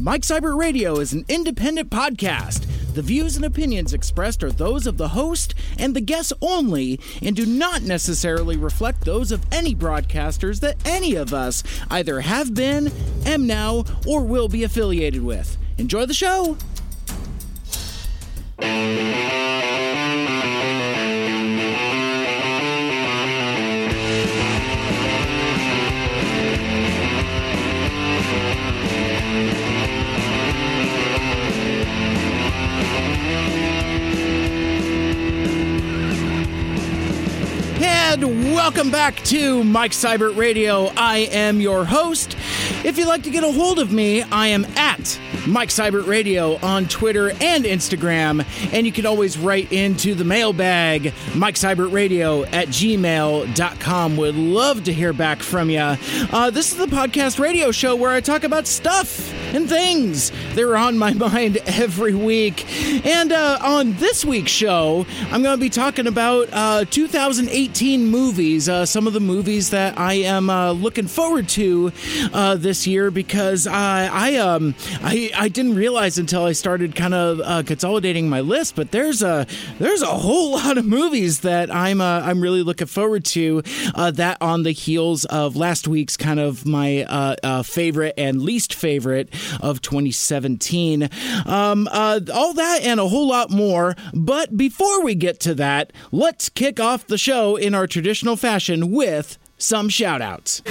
Mike Seibert Radio is an independent podcast. The views and opinions expressed are those of the host and the guests only and do not necessarily reflect those of any broadcasters that any of us either have been, am now, or will be affiliated with. Enjoy the show! Welcome back to Mike Seibert Radio. I am your host. If you'd like to get a hold of me, I am at Mike Seibert Radio on Twitter and Instagram. And you can always write into the mailbag, Mike Seibert Radio at gmail.com. Would love to hear back from you. Uh, this is the podcast radio show where I talk about stuff and things that are on my mind every week. And uh, on this week's show, I'm going to be talking about uh, 2018 movies, uh, some of the movies that I am uh, looking forward to uh, this year because I I um I, I didn't realize until I started kind of uh, consolidating my list, but there's a there's a whole lot of movies that I'm I'm really looking forward to. that on the heels of last week's kind of my favorite and least favorite of 2017. Um, uh, all that and a whole lot more. But before we get to that, let's kick off the show in our traditional fashion with some shout outs.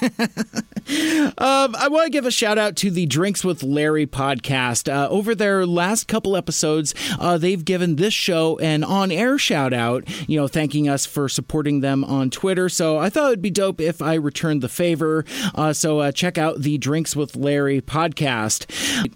um, I want to give a shout out to the Drinks with Larry podcast. Uh, over their last couple episodes, uh, they've given this show an on air shout out, you know, thanking us for supporting them on Twitter. So I thought it'd be dope if I returned the favor. Uh, so uh, check out the Drinks with Larry podcast.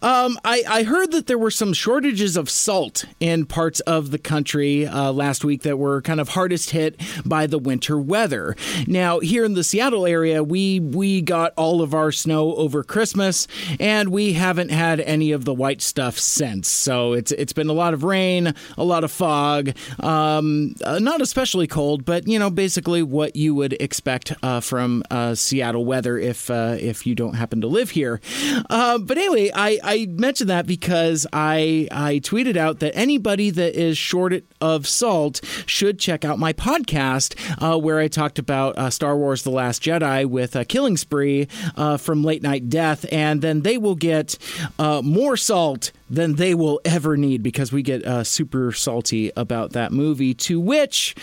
Um, I, I, heard that there were some shortages of salt in parts of the country uh, last week that were kind of hardest hit by the winter weather. Now, here in the Seattle area, we we got all of our snow over Christmas, and we haven't had any of the white stuff since. So it's it's been a lot of rain, a lot of fog, um, uh, not especially cold, but you know basically what you would expect uh, from uh, Seattle weather if uh, if you don't happen to live here. Uh, but anyway, I, I mentioned that because I I tweeted out that anybody that is short of salt should check out my podcast uh, where I talked about Star Wars: The Last Jedi with a Killing Spree uh, from Late Night Death, and then they will get uh, more salt than they will ever need because we get uh, super salty about that movie. To which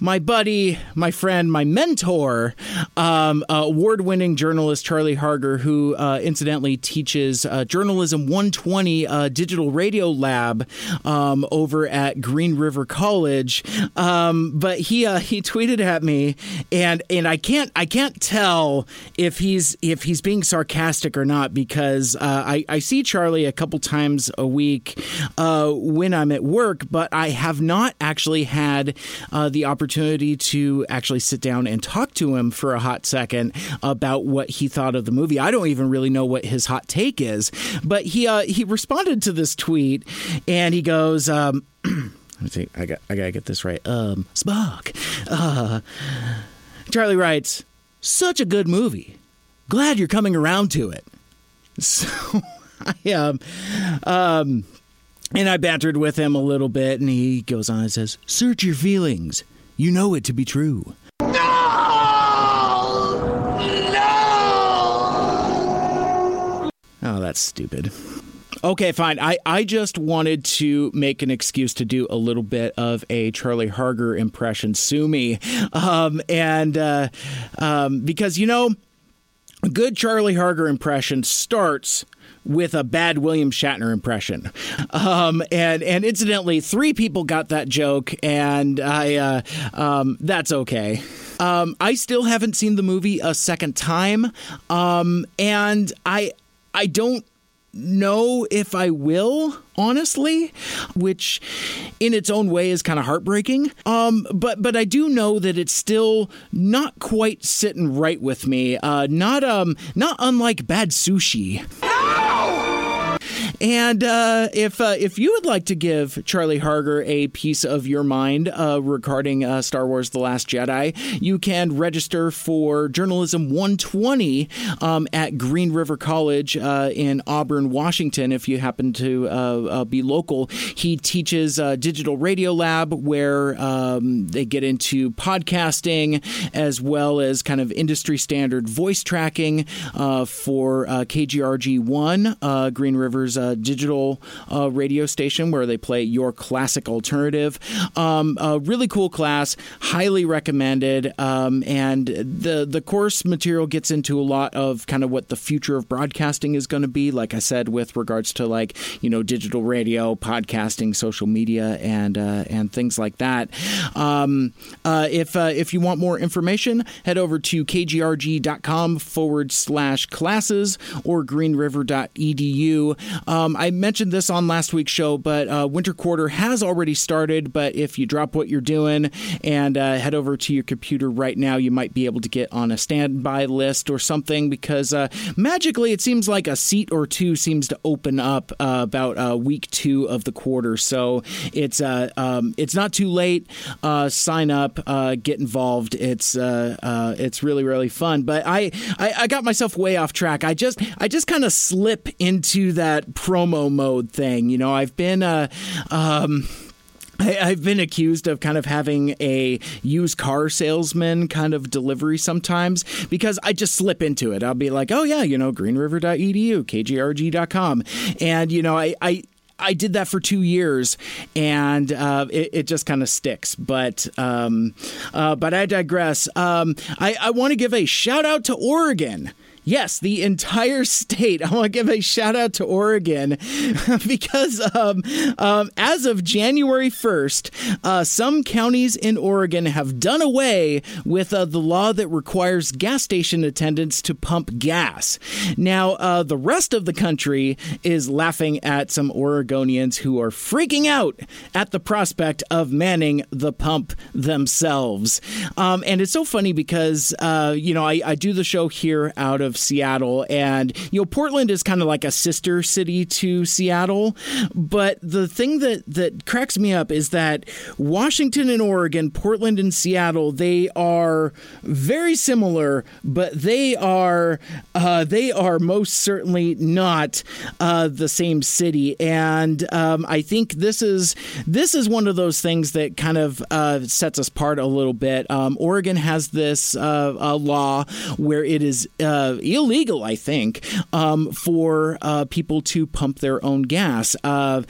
my buddy, my friend, my mentor, um, uh, award winning journalist Charlie Harger, who uh, incidentally teaches uh, Journalism 120 uh, Digital Radio Lab um, over at Green River College. Um, but he uh, he tweeted at me, and and I can't I can't tell if he's if he's being sarcastic or not because I, I see Charlie a couple times times a week uh, when I'm at work, but I have not actually had uh, the opportunity to actually sit down and talk to him for a hot second about what he thought of the movie. I don't even really know what his hot take is, but he uh, he responded to this tweet and he goes. Um, Let me see. I got. I gotta get this right. Um, Spock. Uh, Charlie writes, "Such a good movie. Glad you're coming around to it." So I um, um, and I bantered with him a little bit, and he goes on and says, "Search your feelings. You know it to be true." No! No! Oh, that's stupid. Okay, fine. I, I just wanted to make an excuse to do a little bit of a Charlie Harger impression. Sue me. Um, and uh, um, because, you know, a good Charlie Harger impression starts with a bad William Shatner impression. Um, and and incidentally, three people got that joke, and I uh, um, that's okay. Um, I still haven't seen the movie a second time, um, and I I don't know if I will, honestly, which in its own way is kind of heartbreaking. Um, but but I do know that it's still not quite sitting right with me. Uh, not um not unlike bad sushi. And uh, if uh, if you would like to give Charlie Harger a piece of your mind uh, regarding uh, Star Wars: The Last Jedi, you can register for Journalism 120 um, at Green River College uh, in Auburn, Washington. If you happen to uh, be local, he teaches Digital Radio Lab, where um, they get into podcasting as well as kind of industry standard voice tracking for KGRG One, Green River's digital uh, radio station where they play your classic alternative. Um, a really cool class, highly recommended. Um, and the the course material gets into a lot of kind of what the future of broadcasting is going to be. Like I said, with regards to like you know digital radio, podcasting, social media, and uh, and things like that. Um, uh, if uh, if you want more information, head over to kgrg.com forward slash classes or greenriver.edu. Um, I mentioned this on last week's show, but uh, winter quarter has already started. But if you drop what you're doing and uh, head over to your computer right now, you might be able to get on a standby list or something because uh, magically it seems like a seat or two seems to open up uh, about uh, week two of the quarter. So it's uh, um, it's not too late. sign up, get involved. It's it's really really fun. But I, I I got myself way off track. I just I just kind of slip into that promo mode thing. You know, I've been uh, um, I, have been accused of kind of having a used car salesman kind of delivery sometimes because I just slip into it. I'll be like, oh, yeah, you know, greenriver.edu, kgrg.com. And, you know, I, I I did that for two years, and uh, it, it, just kind of sticks. But um, uh, but I digress. Um, I, I want to give a shout out to Oregon. Yes, the entire state. I want to give a shout out to Oregon because um, um, as of January 1st, uh, some counties in Oregon have done away with uh, the law that requires gas station attendants to pump gas. Now, uh, the rest of the country is laughing at some Oregonians who are freaking out at the prospect of manning the pump themselves. Um, and it's so funny because, uh, you know, I, I do the show here out of of Seattle. And, you know, Portland is kind of like a sister city to Seattle. But the thing that, that cracks me up is that Washington and Oregon, Portland and Seattle, they are very similar, but they are uh, they are most certainly not uh, the same city. And um, I think this is this is one of those things that kind of uh, sets us apart a little bit. Um, Oregon has this uh, law where it is uh, illegal, I think, um, for uh, people to pump their own gas. Uh,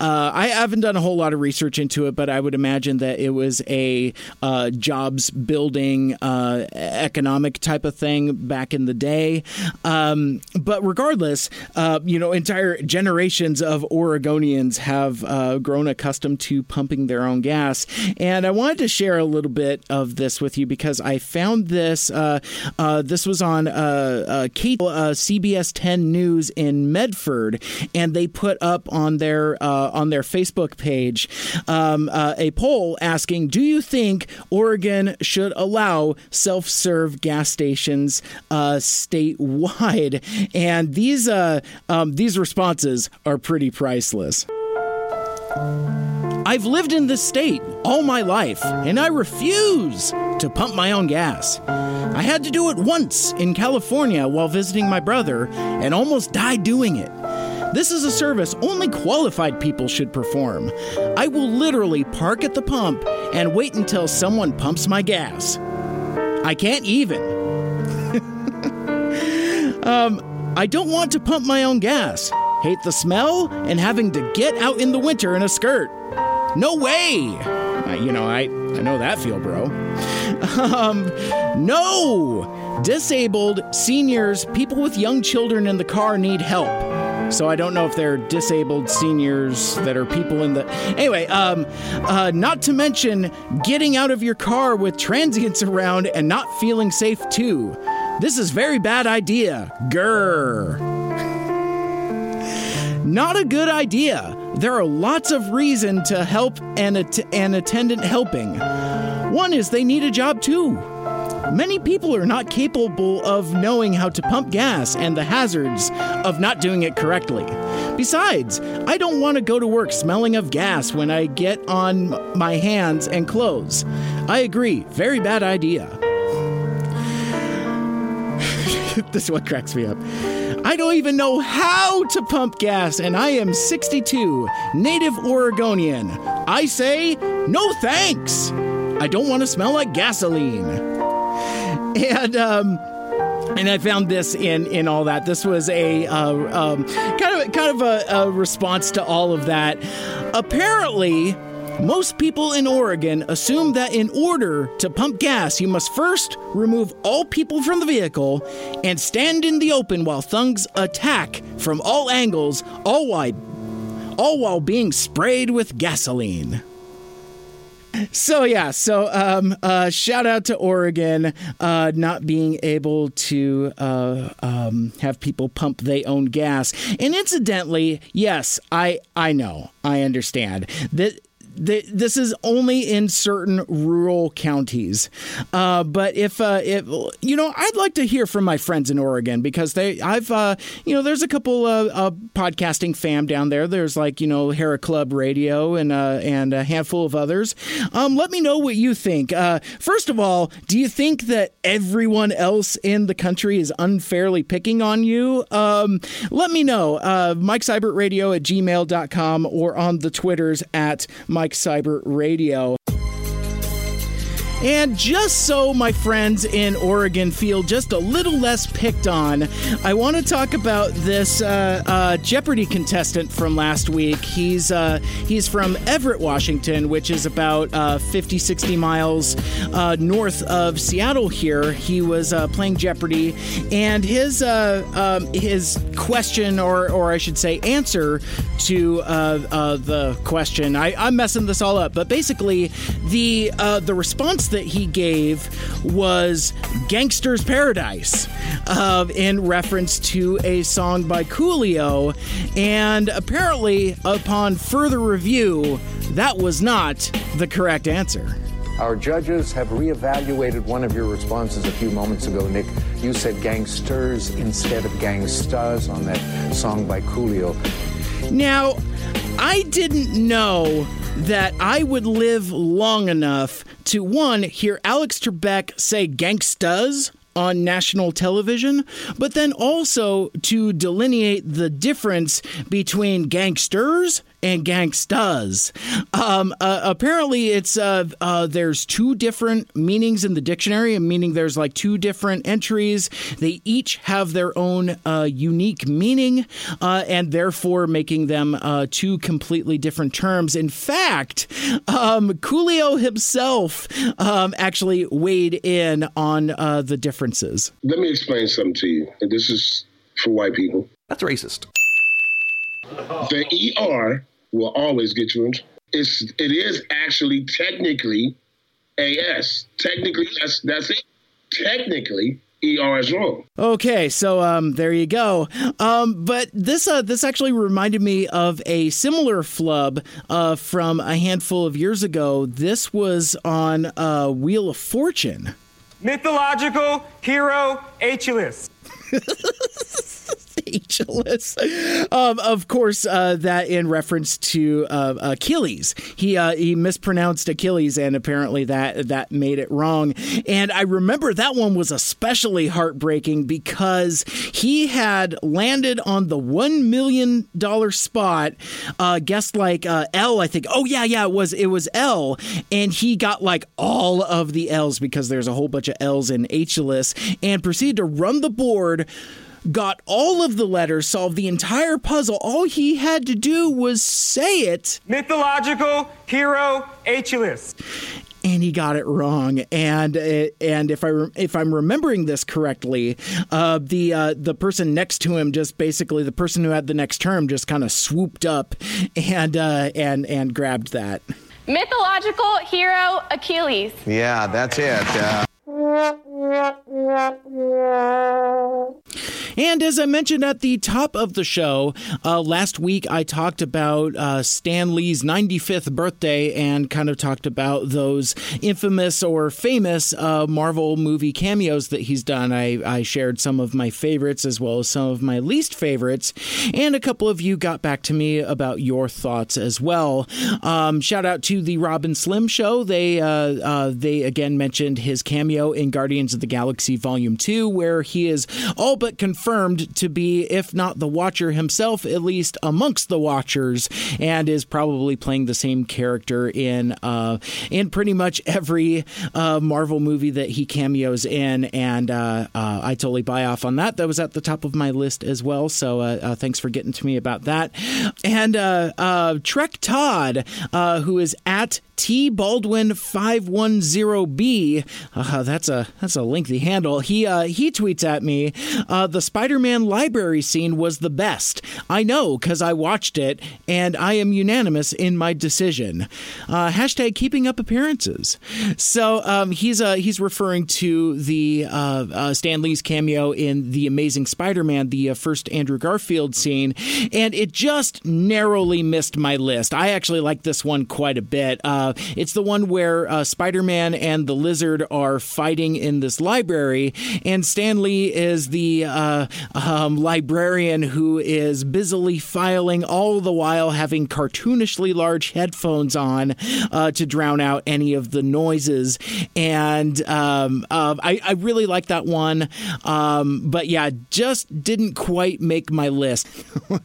uh, I haven't done a whole lot of research into it, but I would imagine that it was a uh, jobs building uh, economic type of thing back in the day. Um, but regardless, uh, you know, entire generations of Oregonians have grown accustomed to pumping their own gas. And I wanted to share a little bit of this with you because I found this. this was on uh, Kate, uh, CBS 10 News in Medford, and they put up on their uh, on their Facebook page um, uh, a poll asking, "Do you think Oregon should allow self-serve gas stations uh, statewide?" And these uh, um, these responses are pretty priceless. I've lived in this state all my life, and I refuse to pump my own gas. I had to do it once in California while visiting my brother and almost died doing it. This is a service only qualified people should perform. I will literally park at the pump and wait until someone pumps my gas. I can't even. um, I don't want to pump my own gas. Hate the smell and having to get out in the winter in a skirt. No way! Uh, you know, I, I know that feel, bro. Um, no! Disabled, seniors, people with young children in the car need help. So I don't know if they're disabled seniors that are people in the. Anyway, um, uh, not to mention getting out of your car with transients around and not feeling safe too. This is very bad idea. Grr. Not a good idea. There are lots of reason to help an, at- an attendant helping. One is they need a job too. many people are not capable of knowing how to pump gas and the hazards of not doing it correctly. Besides, I don't want to go to work smelling of gas when I get on my hands and clothes. I agree, very bad idea. this one cracks me up. I don't even know how to pump gas, and I am 62, native Oregonian. I say, no thanks. I don't want to smell like gasoline. And, um, and I found this in in all that. This was a uh, um, kind of kind of a, a response to all of that. Apparently, most people in Oregon assume that in order to pump gas, you must first remove all people from the vehicle and stand in the open while thugs attack from all angles, all while, all while being sprayed with gasoline. So yeah, so um, uh, shout out to Oregon uh, not being able to uh, um, have people pump their own gas. And incidentally, yes, I I know, I understand that this is only in certain rural counties. Uh, but if, uh, if you know, I'd like to hear from my friends in Oregon because they, I've, uh, you know, there's a couple of podcasting fam down there. There's like you know, Hera Club Radio and uh, and a handful of others. Um, let me know what you think. Uh, first of all, do you think that everyone else in the country is unfairly picking on you? Um, let me know. Uh, Mike Seibert Radio at gmail.com or on the Twitters at Mike Seibert Radio. And just so my friends in Oregon feel just a little less picked on, I want to talk about this uh, uh, Jeopardy contestant from last week. He's uh, he's from Everett, Washington, which is about uh, 50, 60 miles uh, north of Seattle. Here, he was uh, playing Jeopardy, and his um, his question, or or I should say, answer to the question. I, I'm messing this all up, but basically, the the response that he gave was Gangster's Paradise uh, in reference to a song by Coolio. And apparently, upon further review, that was not the correct answer. Our judges have reevaluated one of your responses a few moments ago, Nick. You said gangsters instead of gangstas on that song by Coolio. Now, I didn't know that I would live long enough to one, hear Alex Trebek say gangstas on national television, but then also to delineate the difference between gangsters and gangstas. Um, uh, apparently, it's uh, uh, there's two different meanings in the dictionary, meaning there's like two different entries. They each have their own uh, unique meaning, uh, and therefore making them uh, two completely different terms. In fact, um, Coolio himself um, actually weighed in on the differences. Let me explain something to you, this is for white people. That's racist. The ER will always get you in. It's it is actually technically AS. Technically, that's that's it. Technically, ER is wrong. Okay, so um, there you go. Um, but this uh, this actually reminded me of a similar flub uh, from a handful of years ago. This was on uh, Wheel of Fortune. Mythological hero Achilles. Achilles. Um, of course, uh, that in reference to uh, Achilles. He uh, he mispronounced Achilles, and apparently that that made it wrong. And I remember that one was especially heartbreaking because he had landed on the one million dollar spot. Uh, guessed like uh, L, I think. Oh yeah, yeah, it was it was L, and he got like all of the L's because there's a whole bunch of L's in Achilles, and proceeded to run the board got all of the letters, solved the entire puzzle. All he had to do was say it. Mythological hero Achilles. And he got it wrong, and uh, and if I if I'm remembering this correctly, uh, the uh, the person next to him just basically the person who had the next term just kind of swooped up and uh, and and grabbed that mythological hero Achilles. Yeah, that's it. And as I mentioned at the top of the show, uh, last week I talked about uh, Stan Lee's 95th birthday and kind of talked about those infamous or famous uh, Marvel movie cameos that he's done. I, I shared some of my favorites as well as some of my least favorites, and a couple of you got back to me about your thoughts as well. Um, shout out to the Robin Slim Show. They uh, uh, they again mentioned his cameo in Guardians of the Galaxy Volume Two, where he is all but confirmed to be, if not the Watcher himself, at least amongst the Watchers, and is probably playing the same character in uh, in pretty much every uh, Marvel movie that he cameos in. And uh, uh, I totally buy off on that. That was at the top of my list as well. So uh, uh, thanks for getting to me about that. And Trek Todd, who is at T Baldwin 510B. Uh, that's a that's a lengthy handle. He uh, he tweets at me, uh, the Spider-Man library scene was the best. I know because I watched it, and I am unanimous in my decision. Uh, hashtag keeping up appearances. So um, he's uh, he's referring to the uh, uh, Stan Lee's cameo in the Amazing Spider-Man, the first Andrew Garfield scene, and it just narrowly missed my list. I actually like this one quite a bit. Uh, it's the one where uh, Spider Man and the lizard are fighting in this library, and Stan Lee is the uh, um, librarian who is busily filing, all the while having cartoonishly large headphones on uh, to drown out any of the noises. And um, uh, I, I, really like that one. Um, but yeah, just didn't quite make my list.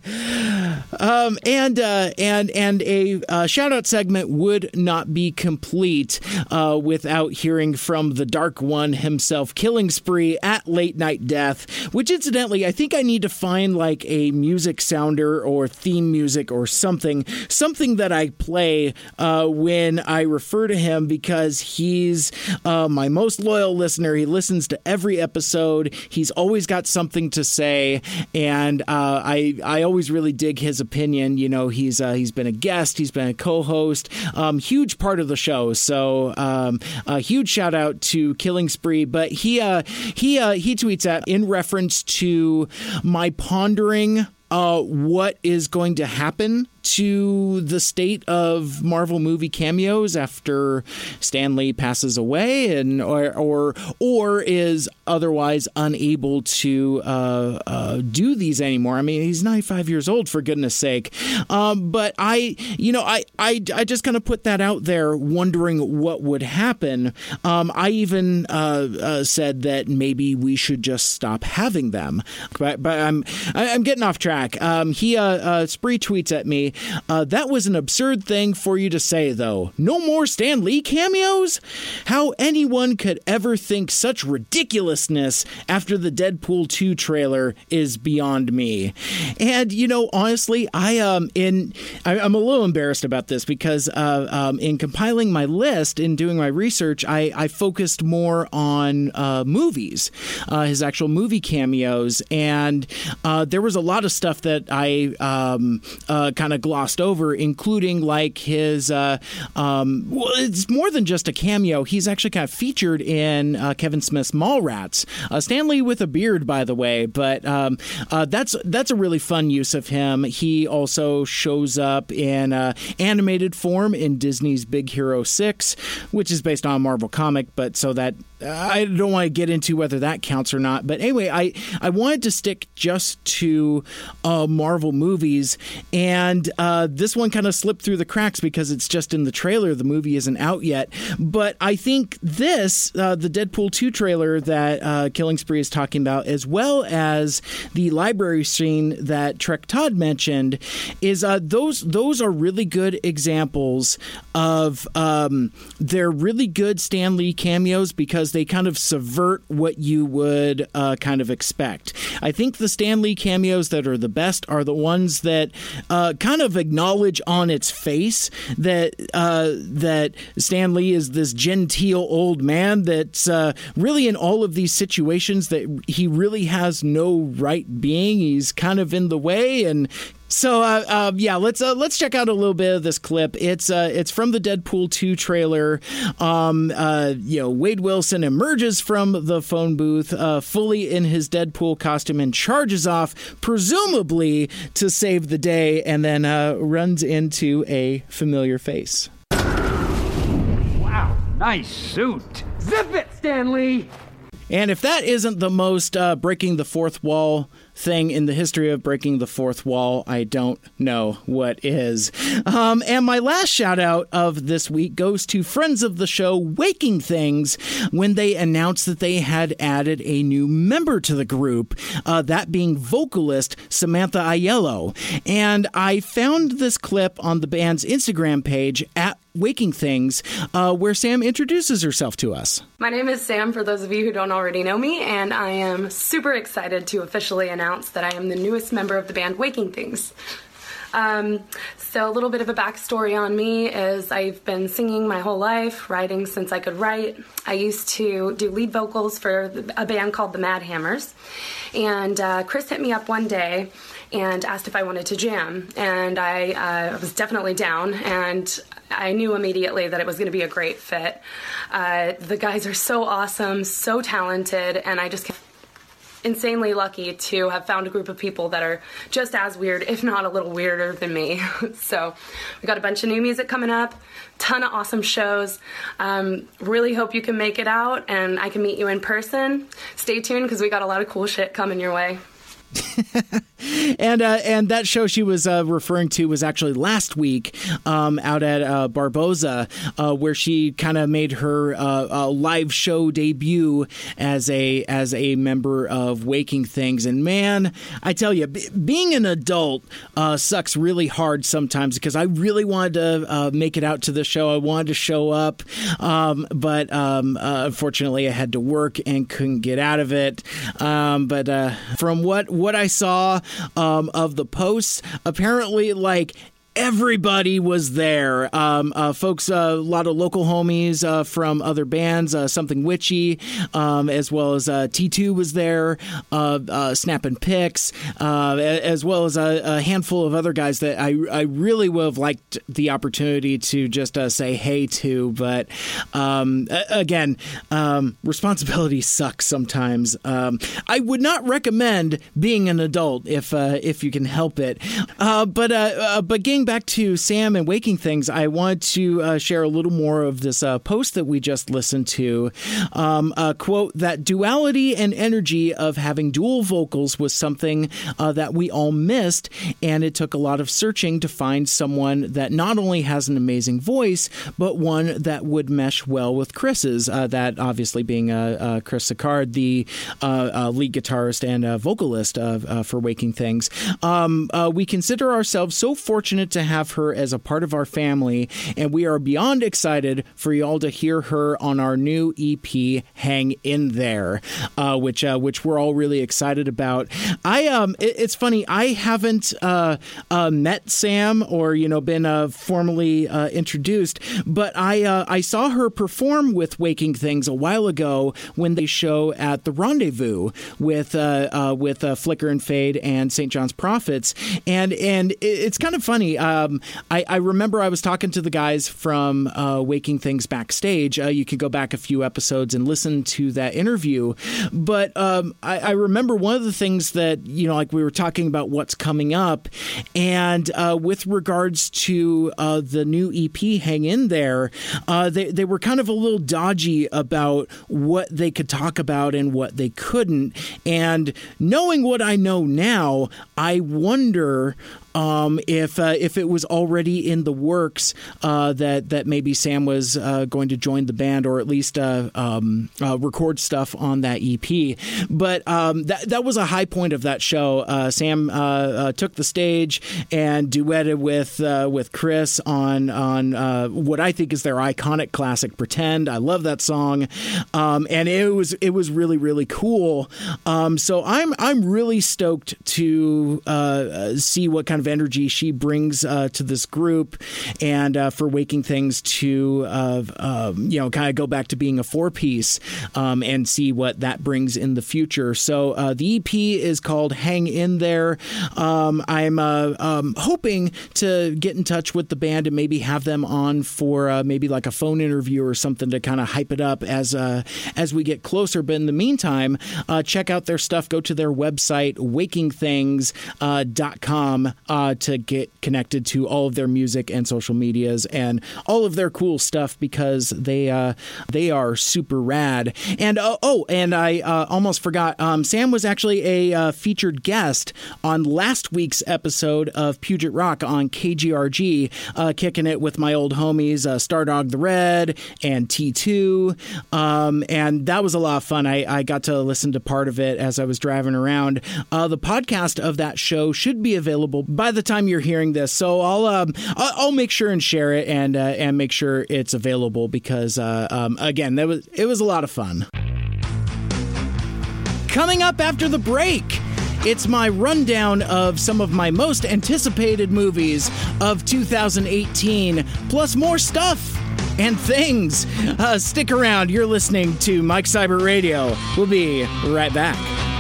Um, and uh, and and a uh, shout out segment would not be complete uh, without hearing from the Dark One himself, Killing Spree at Late Night Death. Which, incidentally, I think I need to find like a music sounder or theme music or something, something that I play uh, when I refer to him because he's uh, my most loyal listener. He listens to every episode. He's always got something to say, and uh, I I always really dig his opinion. You know, he's uh, he's been a guest, he's been a co-host, um, huge part of the show. So um, a huge shout out to Killing Spree. But he uh, he uh, he tweets at in reference to my pondering uh, what is going to happen to the state of Marvel movie cameos after Stan Lee passes away, and or or, or is otherwise unable to uh, uh, do these anymore. I mean, he's 95 years old for goodness sake. Um, but I, you know, I I, I just kind of put that out there, wondering what would happen. Um, I even uh, uh said that maybe we should just stop having them, but but I'm I'm getting off track. Um, he uh, uh, spree tweets at me uh, that was an absurd thing for you to say, though. No more Stan Lee cameos? How anyone could ever think such ridiculousness after the Deadpool 2 trailer is beyond me. And, you know, honestly, I um in I, am a little embarrassed about this because uh, um, in compiling my list, in doing my research, I, I focused more on uh, movies, uh, his actual movie cameos, and uh, there was a lot of stuff that I um, uh, kind of glossed over, including like his. Uh, um, well, it's more than just a cameo. He's actually kind of featured in uh, Kevin Smith's Mallrats. Uh, Stan Lee with a beard, by the way, but um, uh, that's that's a really fun use of him. He also shows up in uh, animated form in Disney's Big Hero Six, which is based on a Marvel comic, but so that I don't want to get into whether that counts or not, but anyway, I, I wanted to stick just to uh, Marvel movies, and uh, this one kind of slipped through the cracks because it's just in the trailer. The movie isn't out yet, but I think this, uh, the Deadpool 2 trailer that uh, Killing Spree is talking about, as well as the library scene that Trek Todd mentioned, is uh, those those are really good examples of um, they're really good Stan Lee cameos because they kind of subvert what you would uh, kind of expect. I think the Stan Lee cameos that are the best are the ones that uh, kind of acknowledge on its face that uh, that Stan Lee is this genteel old man that's uh, really in all of these situations that he really has no right being. He's kind of in the way and So uh, uh, yeah, let's uh, let's check out a little bit of this clip. It's uh, it's from the Deadpool two trailer. Um, uh, you know, Wade Wilson emerges from the phone booth uh, fully in his Deadpool costume and charges off, presumably to save the day, and then runs into a familiar face. Wow, nice suit. Zip it, Stan Lee. And if that isn't the most breaking the fourth wall thing in the history of breaking the fourth wall. I don't know what is. Um, and my last shout out of this week goes to friends of the show, Waking Things, when they announced that they had added a new member to the group, uh, that being vocalist Samantha Aiello. And I found this clip on the band's Instagram page at Waking Things, uh, where Sam introduces herself to us. My name is Sam, for those of you who don't already know me, and I am super excited to officially announce that I am the newest member of the band Waking Things. Um, so, a little bit of a backstory on me is I've been singing my whole life, writing since I could write. I used to do lead vocals for a band called the Mad Hammers. And uh, Chris hit me up one day and asked if I wanted to jam. And I uh, was definitely down, and I knew immediately that it was going to be a great fit. Uh, the guys are so awesome, so talented, and I just insanely lucky to have found a group of people that are just as weird, if not a little weirder than me. so we got a bunch of new music coming up, ton of awesome shows. Um, really hope you can make it out and I can meet you in person. Stay tuned because we got a lot of cool shit coming your way. and uh, and that show she was uh, referring to was actually last week um, out at uh, Barboza, uh, where she kind of made her uh, live show debut as a as a member of Waking Things. And man, I tell you, b- being an adult uh, sucks really hard sometimes because I really wanted to make it out to the show. I wanted to show up, um, but um, unfortunately, I had to work and couldn't get out of it. Um, but from what what I saw um, of the posts, apparently, like everybody was there. Um, uh, folks, uh, a lot of local homies uh, from other bands, uh, Something Witchy, um, as well as uh, T2 was there, uh, Snapping Pics, as well as a, a, handful of other guys that I, I really would have liked the opportunity to just say hey to. But um, again, um, responsibility sucks sometimes. Um, I would not recommend being an adult if if you can help it. but but getting back to Sam and Waking Things, I want to uh, share a little more of this uh, post that we just listened to. Um, quote, that duality and energy of having dual vocals was something uh, that we all missed, and it took a lot of searching to find someone that not only has an amazing voice, but one that would mesh well with Chris's, uh, that obviously being uh, Chris Sicard, the lead guitarist and vocalist of, for Waking Things. Um, we consider ourselves so fortunate to have her as a part of our family, and we are beyond excited for y'all to hear her on our new EP, "Hang in There," uh, which uh, which we're all really excited about. I um, it, it's funny, I haven't uh, uh met Sam or you know been uh, formally uh, introduced, but I I saw her perform with Waking Things a while ago when they show at the Rendezvous with with Flicker and Fade and St. John's Prophets, and and it's kind of funny um, I, I, remember I was talking to the guys from uh, Waking Things backstage. Uh, you could go back a few episodes and listen to that interview. But um, I, I, remember one of the things that, you know, like we were talking about what's coming up. And uh, with regards to uh, the new EP, Hang In There, uh, they, they were kind of a little dodgy about what they could talk about and what they couldn't. And knowing what I know now, I wonder um, if uh, if it was already in the works uh, that that maybe Sam was uh, going to join the band or at least uh, um, uh, record stuff on that EP. But um, that that was a high point of that show. Uh, Sam took the stage and duetted with with Chris on on what I think is their iconic classic "Pretend." I love that song, um, and it was it was really really cool. Um, so I'm I'm really stoked to see what kind of of energy she brings uh, to this group, and uh, for waking things to uh, you know kind of go back to being a four piece um, and see what that brings in the future. So uh, the EP is called "Hang in There." Um, I'm uh, um, hoping to get in touch with the band and maybe have them on for uh, maybe like a phone interview or something to kind of hype it up as as we get closer. But in the meantime, check out their stuff. Go to their website, wakingthings.com, uh, to get connected to all of their music and social medias and all of their cool stuff because they uh, they are super rad. And uh, oh, and I uh, almost forgot. Um, Sam was actually a uh, featured guest on last week's episode of Puget Rock on KGRG, uh, kicking it with my old homies Stardog the Red and T2, um, and that was a lot of fun. I, I got to listen to part of it as I was driving around. The podcast of that show should be available by the time you're hearing this, so I'll um, I'll, make sure and share it and uh, and make sure it's available because uh, um, again, that was it was a lot of fun. Coming up after the break. It's my rundown of some of my most anticipated movies of 2018, plus more stuff and things. Uh, stick around. You're listening to Mike Seibert Radio. We'll be right back.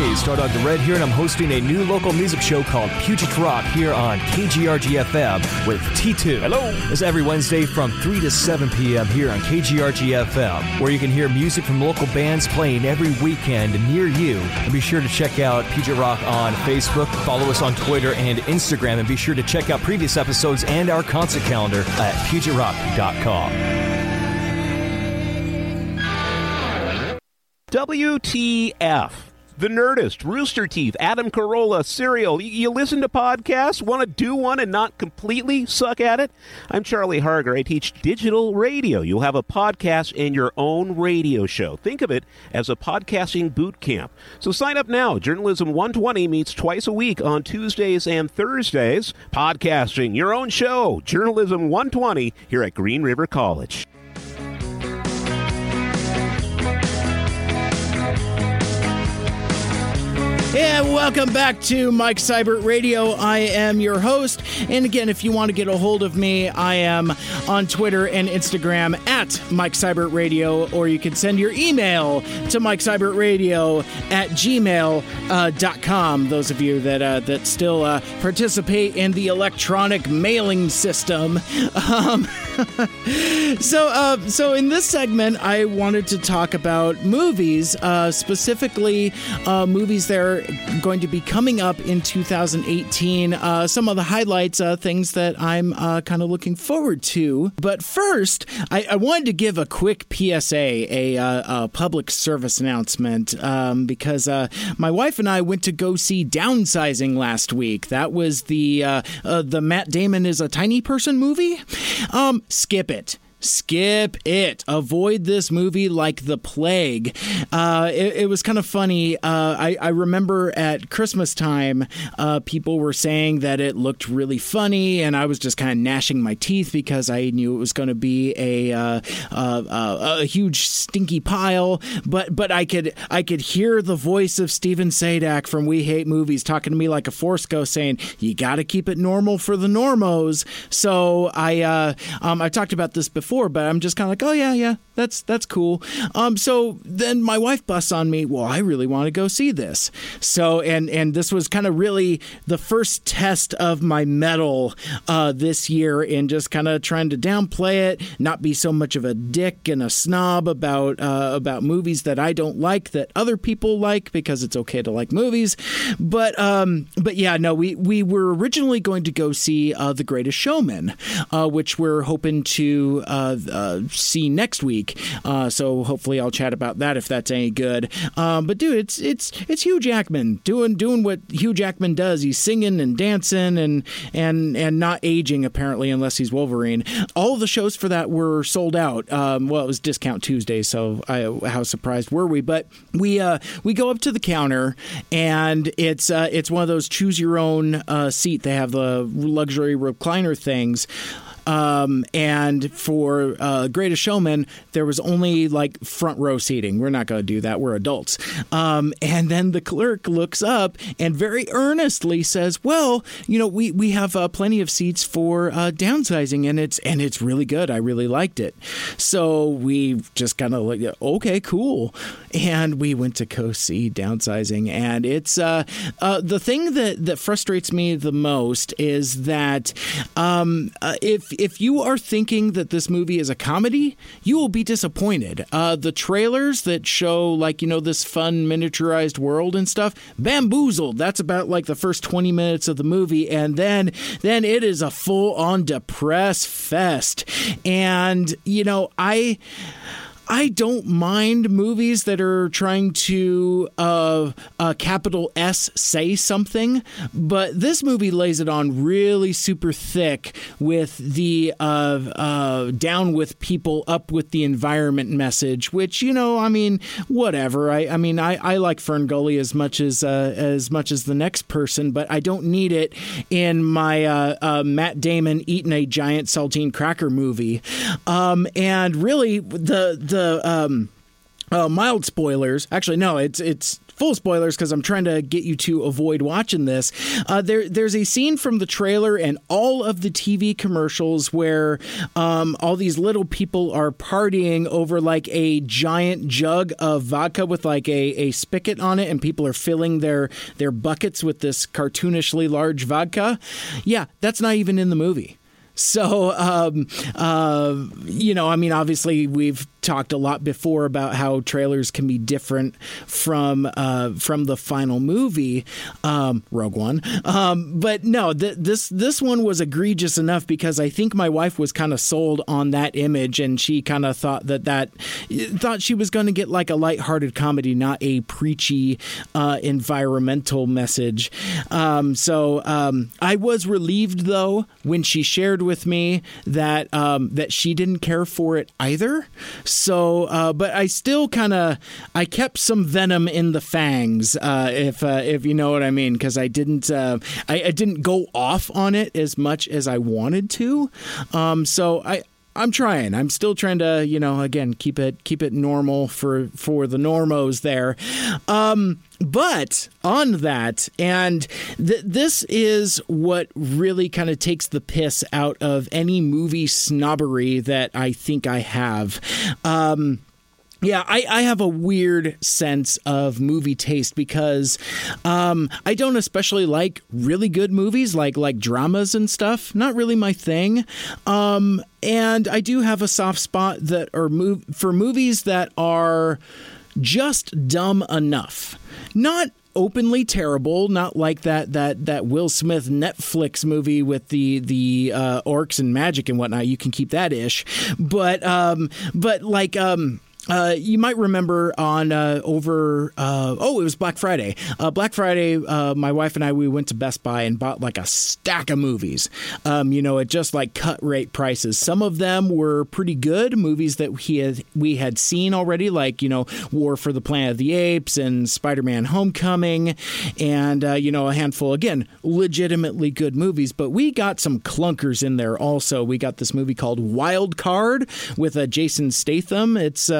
Hey, Stardog the Red here, and I'm hosting a new local music show called Puget Rock here on KGRG FM with T2. Hello. It's every Wednesday from 3 to 7 p.m. here on KGRG FM, where you can hear music from local bands playing every weekend near you. And be sure to check out Puget Rock on Facebook, follow us on Twitter and Instagram, and be sure to check out previous episodes and our concert calendar at PugetRock.com. WTF. The Nerdist, Rooster Teeth, Adam Carolla, Serial. You listen to podcasts, want to do one and not completely suck at it? I'm Charlie Harger. I teach digital radio. You'll have a podcast and your own radio show. Think of it as a podcasting boot camp. So sign up now. Journalism 120 meets twice a week on Tuesdays and Thursdays. Podcasting, your own show. Journalism 120 here at Green River College. And welcome back to Mike Seibert Radio. I am your host. And again, if you want to get a hold of me, I am on Twitter and Instagram at Mike Seibert Radio, or you can send your email to Mike Seibert Radio at gmail.com. Uh, Those of you that uh, that still uh, participate in the electronic mailing system. Um, so, uh, so in this segment, I wanted to talk about movies, uh, specifically uh, movies that are going to be coming up in 2018. Uh, some of the highlights, uh, things that I'm uh, kind of looking forward to. But first, I, I, wanted to give a quick PSA, a, a public service announcement, um, because my wife and I went to go see Downsizing last week. That was the the Matt Damon is a tiny person movie. Um, skip it skip it. Avoid this movie like the plague. Uh, it, it, was kind of funny. Uh, I, I, remember at Christmas time, uh, people were saying that it looked really funny, and I was just kind of gnashing my teeth because I knew it was going to be a, uh, uh, uh, a huge stinky pile. But but I could I could hear the voice of Steven Sadak from We Hate Movies talking to me like a force ghost, saying you got to keep it normal for the normos. So I um, I talked about this before before, but I'm just kind of like, oh yeah, yeah, that's that's cool. Um, so then my wife busts on me. Well, I really want to go see this. So and and this was kind of really the first test of my mettle uh, this year in just kind of trying to downplay it, not be so much of a dick and a snob about uh, about movies that I don't like that other people like because it's okay to like movies. But um, but yeah, no, we we were originally going to go see uh, The Greatest Showman, uh, which we're hoping to uh, see next week. Uh, so hopefully I'll chat about that if that's any good. Um, but dude, it's it's it's Hugh Jackman doing doing what Hugh Jackman does. He's singing and dancing and and and not aging apparently unless he's Wolverine. All the shows for that were sold out. Um, well, it was discount Tuesday, so I, how surprised were we? But we uh, we go up to the counter and it's uh, it's one of those choose your own uh, seat. They have the luxury recliner things. Um, and for uh, Greatest Showman, there was only like front row seating. We're not going to do that. We're adults. Um, and then the clerk looks up and very earnestly says, "Well, you know, we we have uh, plenty of seats for uh, downsizing, and it's and it's really good. I really liked it." So we just kind of like, okay, cool, and we went to go see downsizing, and it's uh, uh, the thing that that frustrates me the most is that um, uh, if if you are thinking that this movie is a comedy, you will be disappointed. Uh, the trailers that show like you know this fun miniaturized world and stuff, bamboozled. That's about like the first twenty minutes of the movie, and then then it is a full on depress fest. And you know I. I don't mind movies that are trying to uh, uh, capital S say something, but this movie lays it on really super thick with the uh, uh, down with people, up with the environment message. Which you know, I mean, whatever. I, I mean, I, I like Fern Gully as much as uh, as much as the next person, but I don't need it in my uh, Matt Damon eating a giant saltine cracker movie. Um, and really, the the the um, uh, mild spoilers. Actually, no, it's it's full spoilers because I'm trying to get you to avoid watching this. Uh, there, there's a scene from the trailer and all of the TV commercials where um, all these little people are partying over like a giant jug of vodka with like a, a spigot on it, and people are filling their their buckets with this cartoonishly large vodka. Yeah, that's not even in the movie. So, um, uh, you know, I mean, obviously, we've talked a lot before about how trailers can be different from uh, from the final movie, um, Rogue One. Um, but no, th- this this one was egregious enough because I think my wife was kind of sold on that image, and she kind of thought that that thought she was going to get like a lighthearted comedy, not a preachy uh, environmental message. Um, so um, I was relieved though when she shared with me that um, that she didn't care for it either. So, uh, but I still kind of I kept some venom in the fangs, uh, if uh, if you know what I mean, because I didn't uh, I, I, didn't go off on it as much as I wanted to. Um, so I. I'm trying. I'm still trying to, you know, again keep it keep it normal for for the normos there. Um, but on that, and th- this is what really kind of takes the piss out of any movie snobbery that I think I have. Um, yeah, I, I have a weird sense of movie taste because um, I don't especially like really good movies, like like dramas and stuff. Not really my thing. Um, and I do have a soft spot that are move for movies that are just dumb enough. Not openly terrible, not like that that that Will Smith Netflix movie with the the uh, orcs and magic and whatnot. You can keep that ish, but um, but like um uh, you might remember on uh, over uh, oh it was Black Friday. Uh, Black Friday, uh, my wife and I we went to Best Buy and bought like a stack of movies. Um, you know, at just like cut rate prices. Some of them were pretty good movies that he had we had seen already, like you know War for the Planet of the Apes and Spider Man Homecoming, and uh, you know a handful again legitimately good movies. But we got some clunkers in there also. We got this movie called Wild Card with a Jason Statham. It's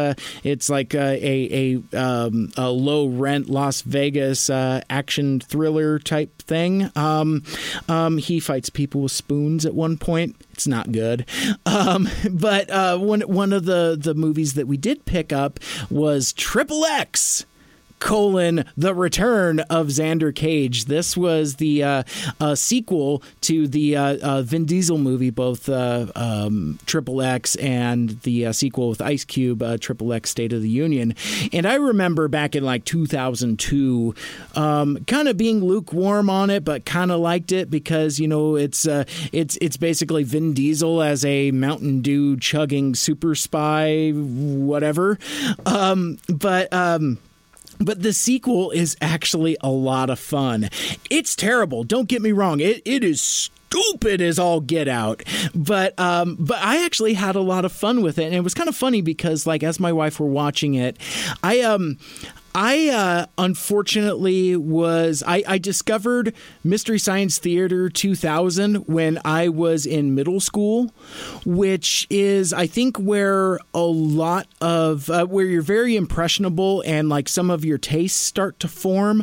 it's like a a, um, a low rent Las Vegas uh, action thriller type thing. Um, um, he fights people with spoons at one point. It's not good. Um, but uh, one one of the the movies that we did pick up was Triple X colon the return of Xander Cage. This was the uh, uh, sequel to the uh, uh Vin Diesel movie, both uh, um, Triple X and the uh, sequel with Ice Cube, Triple X State of the Union. And I remember back in like 2002, um, kind of being lukewarm on it, but kind of liked it because you know it's it's it's basically Vin Diesel as a Mountain Dew chugging super spy, whatever. Um, but um, but the sequel is actually a lot of fun. It's terrible. Don't get me wrong. It it is stupid as all get out. But um, but I actually had a lot of fun with it, and it was kind of funny because like as my wife were watching it, I um I uh, unfortunately was I, I, discovered Mystery Science Theater 2000 when I was in middle school, which is I think where a lot of uh, where you're very impressionable and like some of your tastes start to form.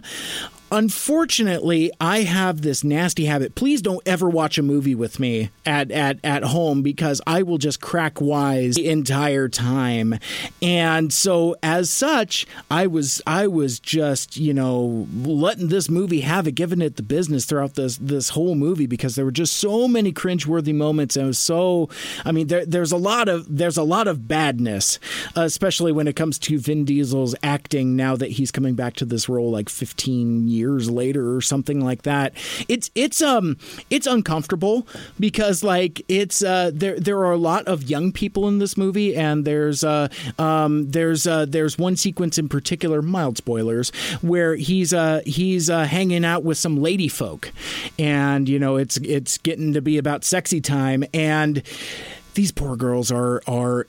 Unfortunately, I have this nasty habit. Please don't ever watch a movie with me at, at, at home because I will just crack wise the entire time. And so as such, I was I was just, you know, letting this movie have it, giving it the business throughout this this whole movie because there were just so many cringeworthy moments and it was so I mean there, there's a lot of there's a lot of badness, especially when it comes to Vin Diesel's acting now that he's coming back to this role like 15 years years later or something like that. It's it's um it's uncomfortable because like it's uh there there are a lot of young people in this movie and there's uh um there's uh there's one sequence in particular mild spoilers where he's uh he's uh hanging out with some lady folk and you know it's it's getting to be about sexy time and these poor girls are are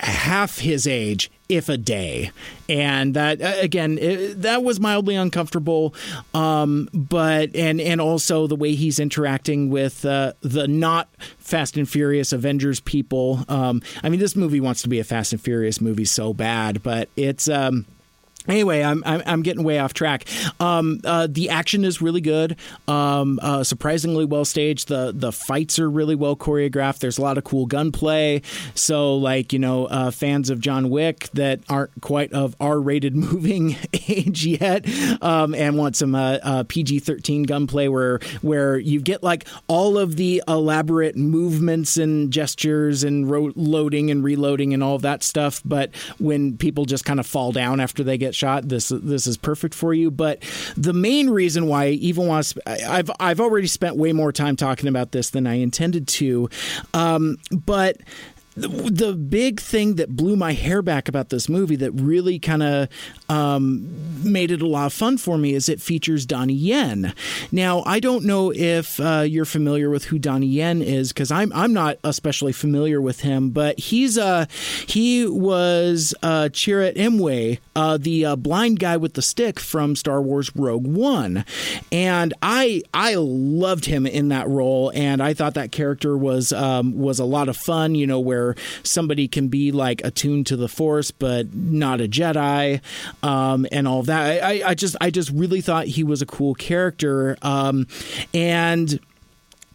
half his age if a day. And that uh, again it, that was mildly uncomfortable um, but and and also the way he's interacting with uh, the not fast and furious avengers people um, i mean this movie wants to be a fast and furious movie so bad but it's um, Anyway, I'm, I'm, I'm getting way off track. Um, uh, the action is really good, um, uh, surprisingly well staged. The the fights are really well choreographed. There's a lot of cool gunplay. So, like you know, uh, fans of John Wick that aren't quite of R-rated moving age yet, um, and want some uh, uh, PG-13 gunplay where where you get like all of the elaborate movements and gestures and ro- loading and reloading and all that stuff. But when people just kind of fall down after they get shot, this this is perfect for you. But the main reason why I even want to, I've I've already spent way more time talking about this than I intended to, um, but the, big thing that blew my hair back about this movie that really kind of um, made it a lot of fun for me is it features Donnie Yen. Now, I don't know if uh, you're familiar with who Donnie Yen is because I'm I'm not especially familiar with him, but he's uh he was uh, Chirrut Îmwe, uh, the uh, blind guy with the stick from Star Wars Rogue One, and I I loved him in that role, and I thought that character was um, was a lot of fun. You know where somebody can be like attuned to the Force but not a Jedi, um, and all of that. I, I, just I just really thought he was a cool character, um, and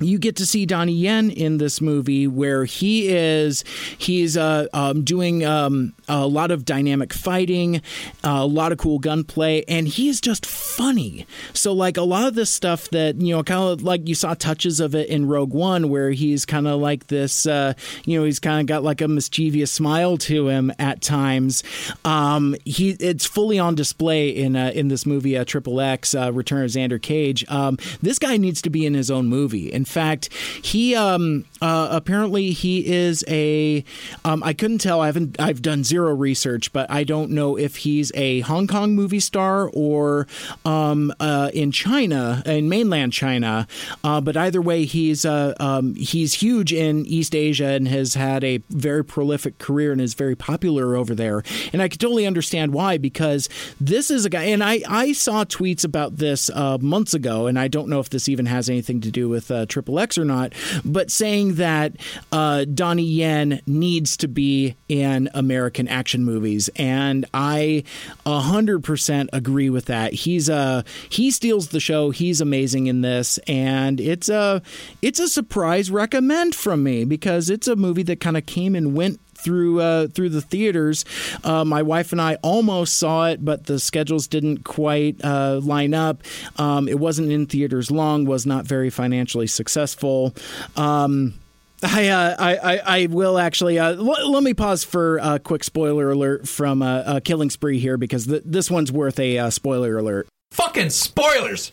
you get to see Donnie Yen in this movie where he is he's uh, um, doing um, a lot of dynamic fighting, uh, a lot of cool gunplay, and he is just funny. So like a lot of this stuff that you know, kind of like you saw touches of it in Rogue One, where he's kind of like this, uh, you know, he's kind of got like a mischievous smile to him at times. Um, he it's fully on display in uh, in this movie, uh, Triple X, uh, Return of Xander Cage. Um, this guy needs to be in his own movie. In fact, he um, uh, apparently he is a. Um, I couldn't tell. I haven't. I've done zero research, but I don't know if he's a Hong Kong movie star or um, uh, in China, in mainland China. Uh, but either way, he's uh, um, he's huge in East Asia and has had a very prolific career and is very popular over there. And I can totally understand why because this is a guy. And I I saw tweets about this uh, months ago, and I don't know if this even has anything to do with uh, Triple X or not, but saying that uh, Donnie Yen needs to be in American action movies, and I hundred percent agree with that. He's uh he steals the show. He's amazing in this, and it's a it's a surprise recommend from me because it's a movie that kind of came and went through uh, through the theaters. Uh, my wife and I almost saw it, but the schedules didn't quite uh, line up. Um, it wasn't in theaters long. Was not very financially successful. Um, I, uh, I, I will actually uh, l- let me pause for a quick spoiler alert from uh, Killing Spree here because th- this one's worth a uh, spoiler alert. Fucking spoilers!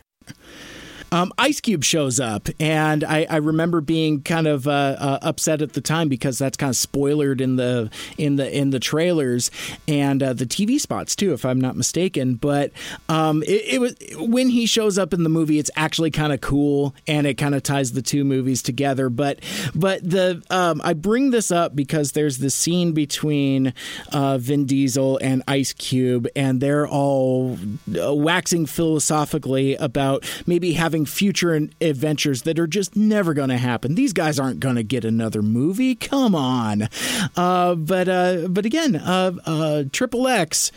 Um, Ice Cube shows up, and I, I remember being kind of uh, uh, upset at the time because that's kind of spoiled in the in the in the trailers and uh, the TV spots too, if I'm not mistaken. But um, it, it was when he shows up in the movie, it's actually kind of cool, and it kind of ties the two movies together. But but the um, I bring this up because there's the scene between uh, Vin Diesel and Ice Cube, and they're all uh, waxing philosophically about maybe having future adventures that are just never going to happen. These guys aren't going to get another movie. Come on. Uh, but uh, but again, uh, uh, Triple X,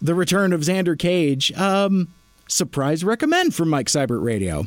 the return of Xander Cage. Um, surprise recommend from Mike Seibert Radio.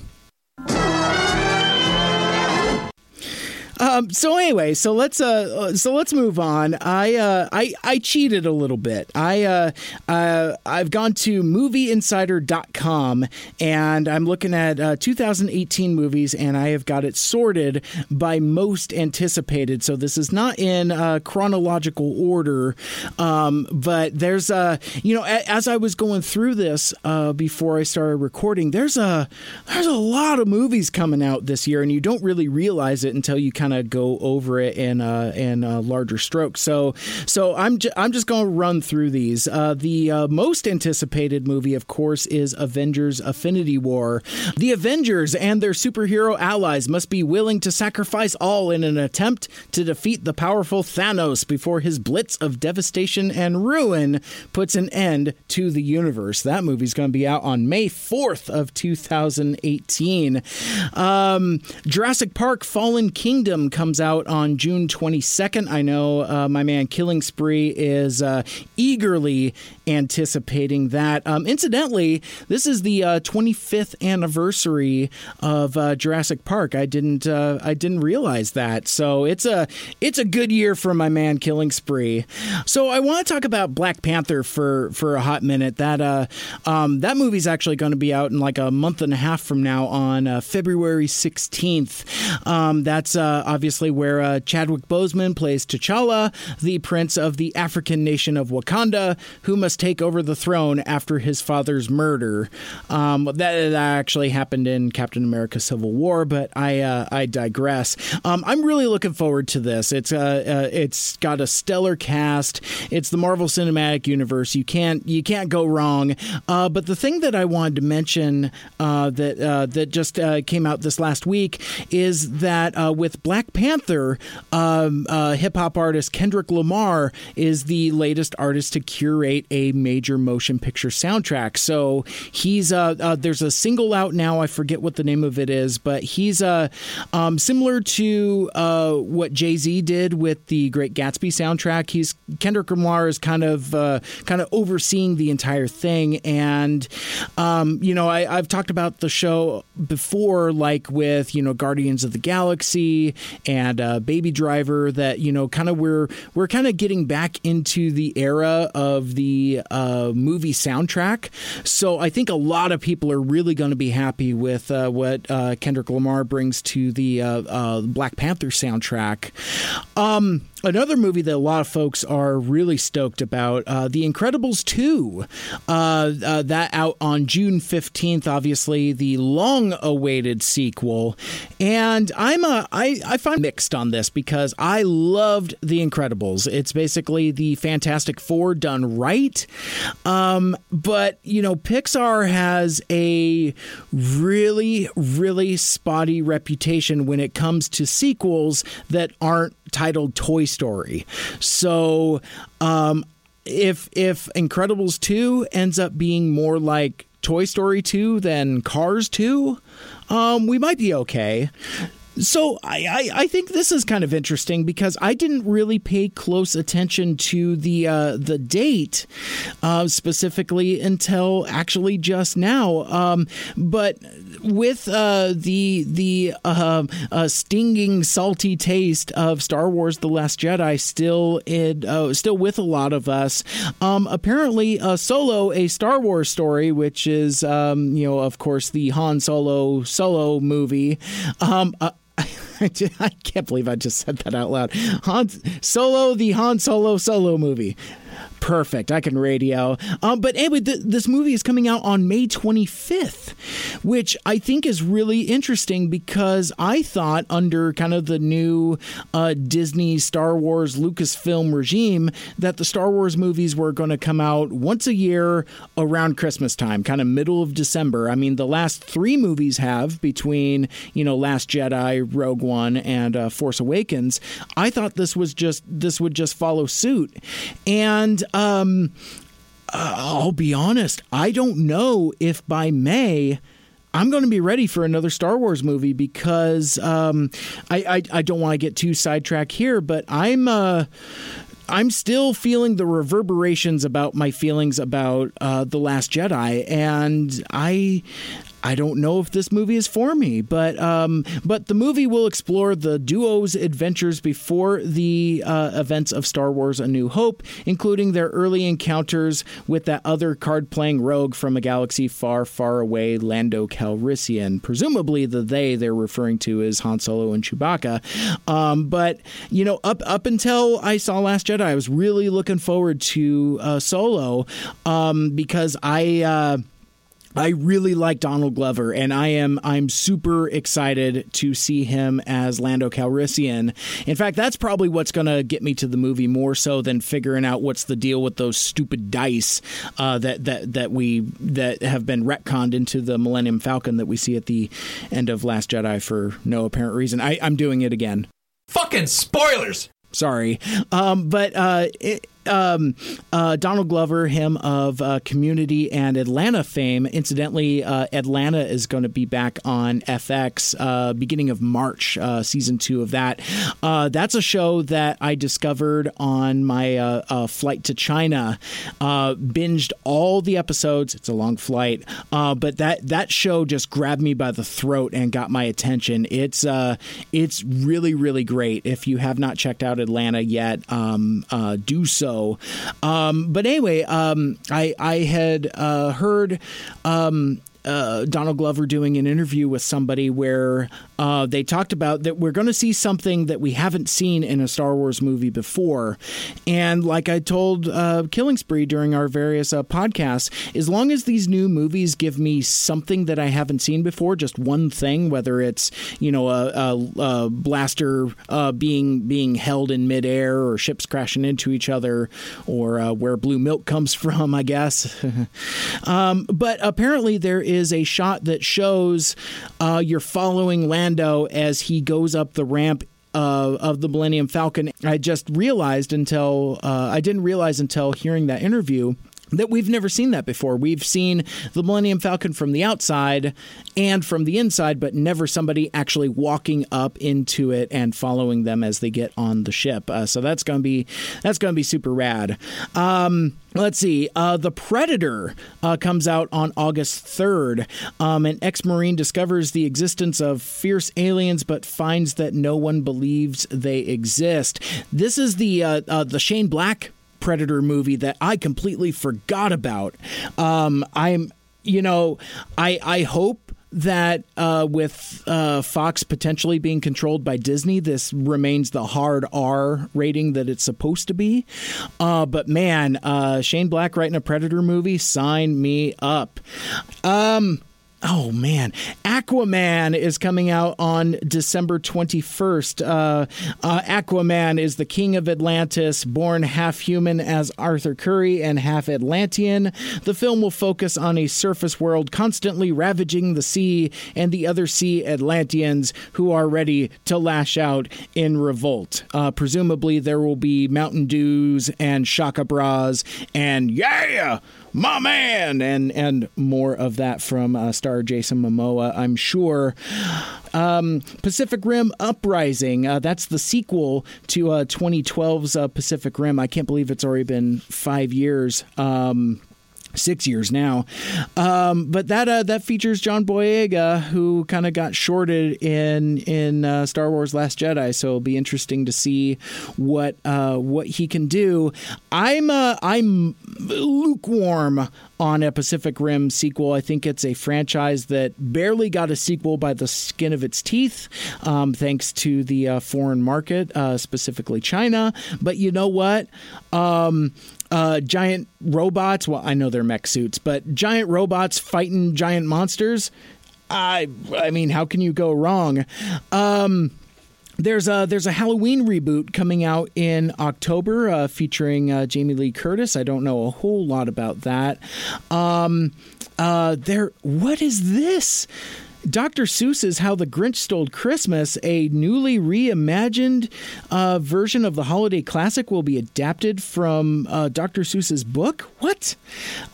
Um, so anyway, so let's uh, so let's move on. I uh, I I cheated a little bit. I uh, uh, I've gone to movieinsider.com and I'm looking at uh, 2018 movies and I have got it sorted by most anticipated. So this is not in uh, chronological order, um, but there's a you know as I was going through this uh, before I started recording, there's a there's a lot of movies coming out this year, and you don't really realize it until you kind of go over it in uh, in a larger strokes. So so I'm ju- I'm just going to run through these. Uh, the uh, most anticipated movie, of course, is Avengers: Infinity War. The Avengers and their superhero allies must be willing to sacrifice all in an attempt to defeat the powerful Thanos before his blitz of devastation and ruin puts an end to the universe. That movie's going to be out on May 4th of 2018. Um, Jurassic Park: Fallen Kingdom comes out on June 22nd. I know uh, my man Killing Spree is uh, eagerly anticipating that. Um, incidentally, this is the uh, 25th anniversary of uh, Jurassic Park. I didn't uh, I didn't realize that. So it's a it's a good year for my man Killing Spree. So I want to talk about Black Panther for for a hot minute. That uh, um, that movie's actually going to be out in like a month and a half from now on uh, February 16th. Um, that's uh, obviously where Chadwick Boseman plays T'Challa, the prince of the African nation of Wakanda, who must take over the throne after his father's murder. Um, that, that, actually happened in Captain America: Civil War, but I uh, I digress. Um, I'm really looking forward to this. It's uh, uh, it's got a stellar cast. It's the Marvel Cinematic Universe. You can't you can't go wrong. Uh, but the thing that I wanted to mention uh, that uh, that just came out this last week is that with Black Panther, um, hip hop artist Kendrick Lamar is the latest artist to curate a major motion picture soundtrack. So he's uh, uh, there's a single out now. I forget what the name of it is, but he's uh, um, similar to uh, what Jay Z did with the Great Gatsby soundtrack. He's Kendrick Lamar is kind of uh, kind of overseeing the entire thing, and um, you know I, I've talked about the show before, like with you know Guardians of the Galaxy and uh, Baby Driver. That you know kind of we're we're kind of getting back into the era of the uh, movie soundtrack. So I think a lot of people are really going to be happy with uh, what uh, Kendrick Lamar brings to the uh, uh, Black Panther soundtrack. Um, Another movie that a lot of folks are really stoked about, uh, The Incredibles 2. Uh, uh, that out on June 15th, obviously, the long awaited sequel. And I'm a, I, I find mixed on this because I loved The Incredibles. It's basically the Fantastic Four done right. Um, but, you know, Pixar has a really, really spotty reputation when it comes to sequels that aren't titled Toy Story. So, um, if if Incredibles 2 ends up being more like Toy Story 2 than Cars 2, um, we might be okay. So I, I, I, think this is kind of interesting because I didn't really pay close attention to the uh, the date uh, specifically until actually just now. Um, but with uh, the the uh, uh, stinging salty taste of Star Wars: The Last Jedi still in, uh, still with a lot of us, um, apparently Solo, a Star Wars story, which is um, you know of course the Han Solo Solo movie. Um, I can't believe I just said that out loud. Han Solo, the Han Solo Solo movie Perfect. I can radio. Um, but anyway, th- this movie is coming out on May 25th, which I think is really interesting because I thought under kind of the new uh, Disney, Star Wars, Lucasfilm regime that the Star Wars movies were going to come out once a year around Christmas time, kind of middle of December. I mean, the last three movies have between, you know, Last Jedi, Rogue One, and uh, Force Awakens. I thought this was just, this would just follow suit. And, um, uh, I'll be honest, I don't know if by May I'm going to be ready for another Star Wars movie because um, I, I, I don't want to get too sidetracked here, but I'm uh, I'm still feeling the reverberations about my feelings about uh, the Last Jedi, and I I don't know if this movie is for me, but um, but the movie will explore the duo's adventures before the uh, events of Star Wars: A New Hope, including their early encounters with that other card-playing rogue from a galaxy far, far away, Lando Calrissian. Presumably, the they they're referring to is Han Solo and Chewbacca. Um, but you know, up up until I saw Last Jedi, I was really looking forward to uh, Solo um, because I. Uh, I really like Donald Glover, and I am I'm super excited to see him as Lando Calrissian. In fact, that's probably what's going to get me to the movie more so than figuring out what's the deal with those stupid dice uh, that that that we that have been retconned into the Millennium Falcon that we see at the end of Last Jedi for no apparent reason. I, I'm doing it again. Fucking spoilers. Sorry, um, but uh, it, um, uh, Donald Glover, him of uh, Community and Atlanta fame. Incidentally, uh, Atlanta is going to be back on FX uh, beginning of March, uh, season two of that. Uh, that's a show that I discovered on my flight to China. binged all the episodes. It's a long flight, but that that show just grabbed me by the throat and got my attention. It's it's really really great. If you have not checked out Atlanta yet, um, do so. Um, but anyway, um, I I had uh, heard. Um, uh, Donald Glover doing an interview with somebody where uh, they talked about that we're going to see something that we haven't seen in a Star Wars movie before. And like I told uh, Killing Spree during our various uh, podcasts, as long as these new movies give me something that I haven't seen before, just one thing, whether it's you know a, a, a blaster uh, being being held in midair or ships crashing into each other or uh, where blue milk comes from, I guess. um, but apparently there is a shot that shows you're following land Lando as he goes up the ramp uh, of the Millennium Falcon. I just realized until uh, I didn't realize until hearing that interview that we've never seen that before. We've seen the Millennium Falcon from the outside and from the inside, but never somebody actually walking up into it and following them as they get on the ship. Uh, so that's gonna be that's gonna be super rad. Um, Let's see. Uh, the Predator uh, comes out on August 3rd. Um, an ex Marine discovers the existence of fierce aliens, but finds that no one believes they exist. This is the uh, uh the Shane Black Predator movie that I completely forgot about. Um, I'm, you know, I I hope that uh, with uh, Fox potentially being controlled by Disney, this remains the hard R rating that it's supposed to be. Uh, but man, uh, Shane Black writing a Predator movie, sign me up. Um, Oh man, Aquaman is coming out on December 21st. Uh, uh, Aquaman is the king of Atlantis, born half human as Arthur Curry and half Atlantean. The film will focus on a surface world constantly ravaging the sea and the other sea Atlanteans who are ready to lash out in revolt. Uh, presumably, there will be Mountain Dews and Shaka Bras and yeah my man, and and more of that from uh, star Jason Momoa, I'm sure. Um, Pacific Rim Uprising. Uh, that's the sequel to uh, 2012's uh, Pacific Rim. I can't believe it's already been five years. Um, six years now. Um, but that uh, that features John Boyega, who kind of got shorted in in uh, Star Wars: Last Jedi. So it'll be interesting to see what uh, what he can do. I'm uh, I'm lukewarm on a Pacific Rim sequel. I think it's a franchise that barely got a sequel by the skin of its teeth, um, thanks to the uh, foreign market, uh, specifically China. But you know what? Um, uh, giant robots. Well, I know they're mech suits, but giant robots fighting giant monsters. I I mean, how can you go wrong? Um, there's a there's a Halloween reboot coming out in October uh, featuring uh, Jamie Lee Curtis. I don't know a whole lot about that. Um, uh, there, what is this? Dr. Seuss's How the Grinch Stole Christmas, a newly reimagined uh, version of the holiday classic, will be adapted from uh, Dr. Seuss's book. What?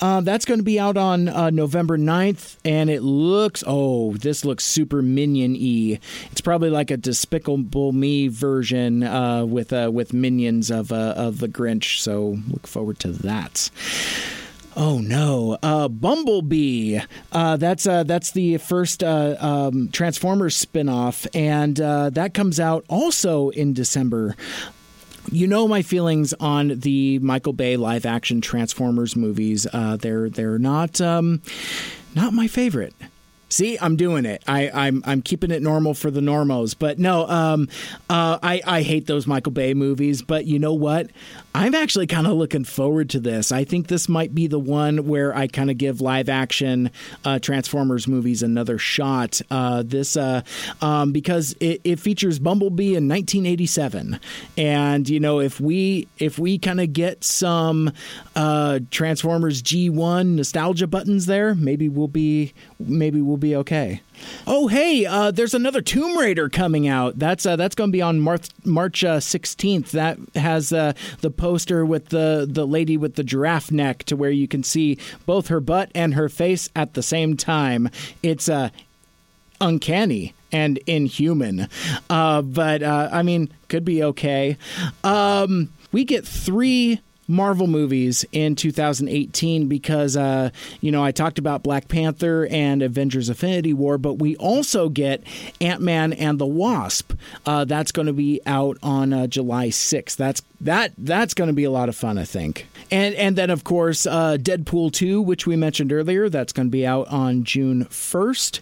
Uh, that's going to be out on uh, November 9th, and it looks, oh, this looks super minion y. It's probably like a Despicable Me version uh, with, uh, with minions of, of the Grinch, so look forward to that. Oh no, uh, Bumblebee. Uh, that's uh, that's the first uh, um, Transformers spinoff, and uh, that comes out also in December. You know my feelings on the Michael Bay live action Transformers movies. Uh, they're they're not um, not my favorite. See, I'm doing it. I, am I'm, I'm keeping it normal for the normos. But no, um, uh, I I hate those Michael Bay movies. But you know what? I'm actually kind of looking forward to this. I think this might be the one where I kind of give live action uh, Transformers movies another shot. Uh, this uh, um, because it, it, features Bumblebee in 1987, and you know if we if we kind of get some uh, Transformers G1 nostalgia buttons there, maybe we'll be maybe we'll be okay. Oh, hey, uh, there's another Tomb Raider coming out. That's uh, that's going to be on March March uh, 16th. That has uh, the poster with the the lady with the giraffe neck, to where you can see both her butt and her face at the same time. It's uh, uncanny and inhuman, but I mean, could be okay. Um, we get three Marvel movies in 2018 because, uh, you know, I talked about Black Panther and Avengers Infinity War, but we also get Ant Man and the Wasp. Uh, that's going to be out on uh, July 6th. That's that that's going to be a lot of fun, I think. And and then of course uh, Deadpool 2, which we mentioned earlier, that's going to be out on June 1st.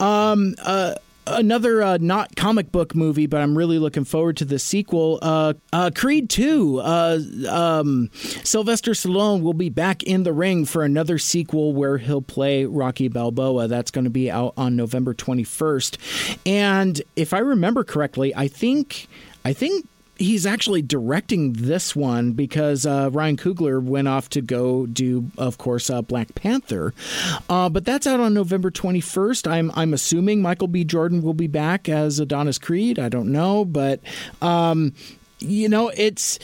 Um, uh, another uh, not comic book movie, but I'm really looking forward to the sequel. Uh, uh, Creed 2. Uh, um, Sylvester Stallone will be back in the ring for another sequel where he'll play Rocky Balboa. That's going to be out on November 21st. And if I remember correctly, I think I think he's actually directing this one because uh, Ryan Coogler went off to go do, of course, uh, Black Panther. Uh, but that's out on November 21st. I'm I'm assuming Michael B. Jordan will be back as Adonis Creed. I don't know, but um, you know, it's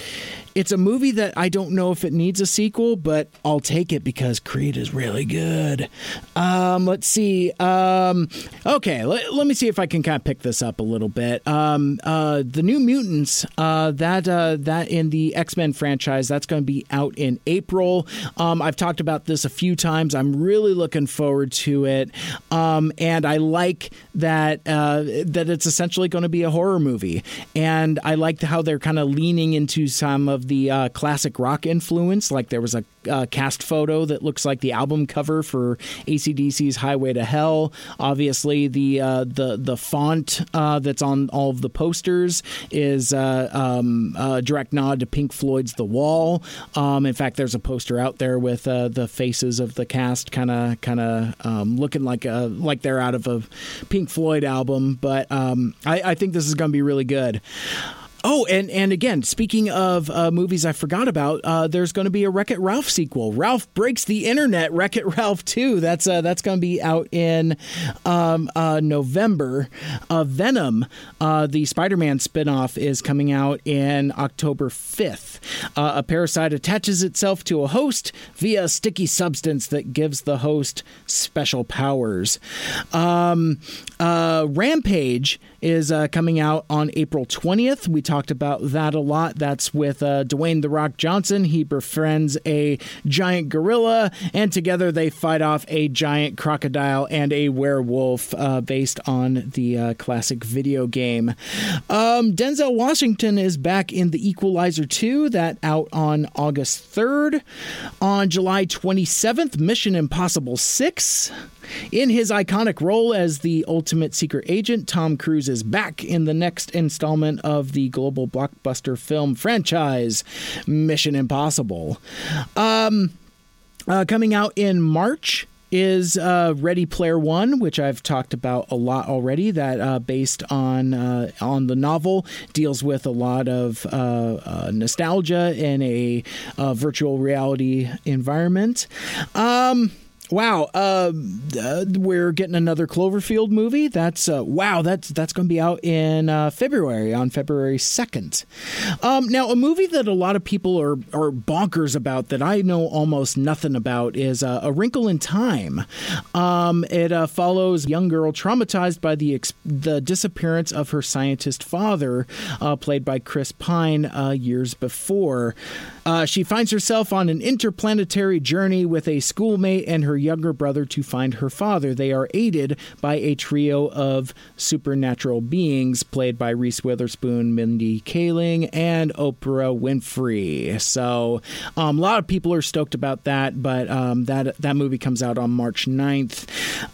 it's a movie that I don't know if it needs a sequel, but I'll take it because Creed is really good. Um, let's see. Um, okay, let, let, me see if I can kind of pick this up a little bit. Um, uh, the New Mutants, uh, that uh, that in the X Men franchise, that's going to be out in April. Um, I've talked about this a few times. I'm really looking forward to it, um, and I like that uh, that it's essentially going to be a horror movie, and I like how they're kind of leaning into some of the uh, classic rock influence. Like there was a uh, cast photo that looks like the album cover for ACDC's Highway to Hell. Obviously, the uh, the the font uh, that's on all of the posters is uh, um, a direct nod to Pink Floyd's The Wall. Um, in fact, there's a poster out there with uh, the faces of the cast, kind of kind of um, looking like a, like they're out of a Pink Floyd album. But um, I, I think this is going to be really good. Oh, and and again, speaking of uh, movies I forgot about, uh, there's going to be a Wreck It Ralph sequel. Ralph breaks the internet. Wreck It Ralph two. That's uh, that's going to be out in um, uh, November. Uh, Venom, uh, the Spider-Man spinoff, is coming out in October fifth. a parasite attaches itself to a host via a sticky substance that gives the host special powers. Um, Rampage is coming out on April twentieth. We talked about that a lot. That's with uh, Dwayne The Rock Johnson. He befriends a giant gorilla, and together they fight off a giant crocodile and a werewolf uh, based on the uh, classic video game. Um, Denzel Washington is back in The Equalizer 2, that out on August 3rd. On July 27th, Mission Impossible 6 In his iconic role as the ultimate secret agent, Tom Cruise is back in the next installment of the global blockbuster film franchise, Mission Impossible. Um, uh, coming out in March is uh, Ready Player One, which I've talked about a lot already. That uh, based on uh, on the novel deals with a lot of uh, uh, nostalgia in a uh, virtual reality environment. Um, Wow, uh, uh, we're getting another Cloverfield movie. That's uh, wow. That's that's going to be out in uh, February on February second. Um, now, a movie that a lot of people are are bonkers about that I know almost nothing about is uh, A Wrinkle in Time. Um, it uh, follows a young girl traumatized by the the disappearance of her scientist father, played by Chris Pine, years before. She finds herself on an interplanetary journey with a schoolmate and her younger brother to find her father. They are aided by a trio of supernatural beings played by Reese Witherspoon, Mindy Kaling, and Oprah Winfrey. So um, a lot of people are stoked about that, but um, that that movie comes out on March 9th.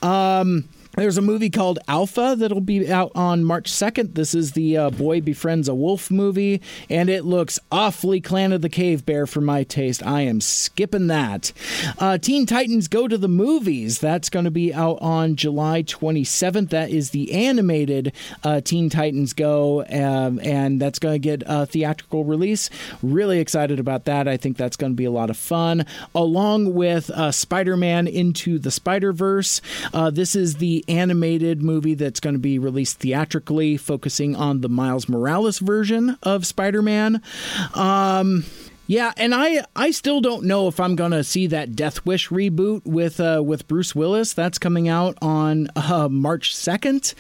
Um, there's a movie called Alpha that'll be out on March 2nd. This is the uh, Boy Befriends a Wolf movie, and it looks awfully Clan of the Cave Bear for my taste. I am skipping that. Uh, Teen Titans Go to the Movies. That's going to be out on July 27th. That is the animated uh, Teen Titans Go, um, and that's going to get a theatrical release. Really excited about that. I think that's going to be a lot of fun. Along with uh, Spider Man Into the Spider Verse. Uh, this is the animated movie that's going to be released theatrically, focusing on the Miles Morales version of Spider Man. Um, yeah, and I I still don't know if I'm gonna see that Death Wish reboot with uh, with Bruce Willis. That's coming out on uh, March second.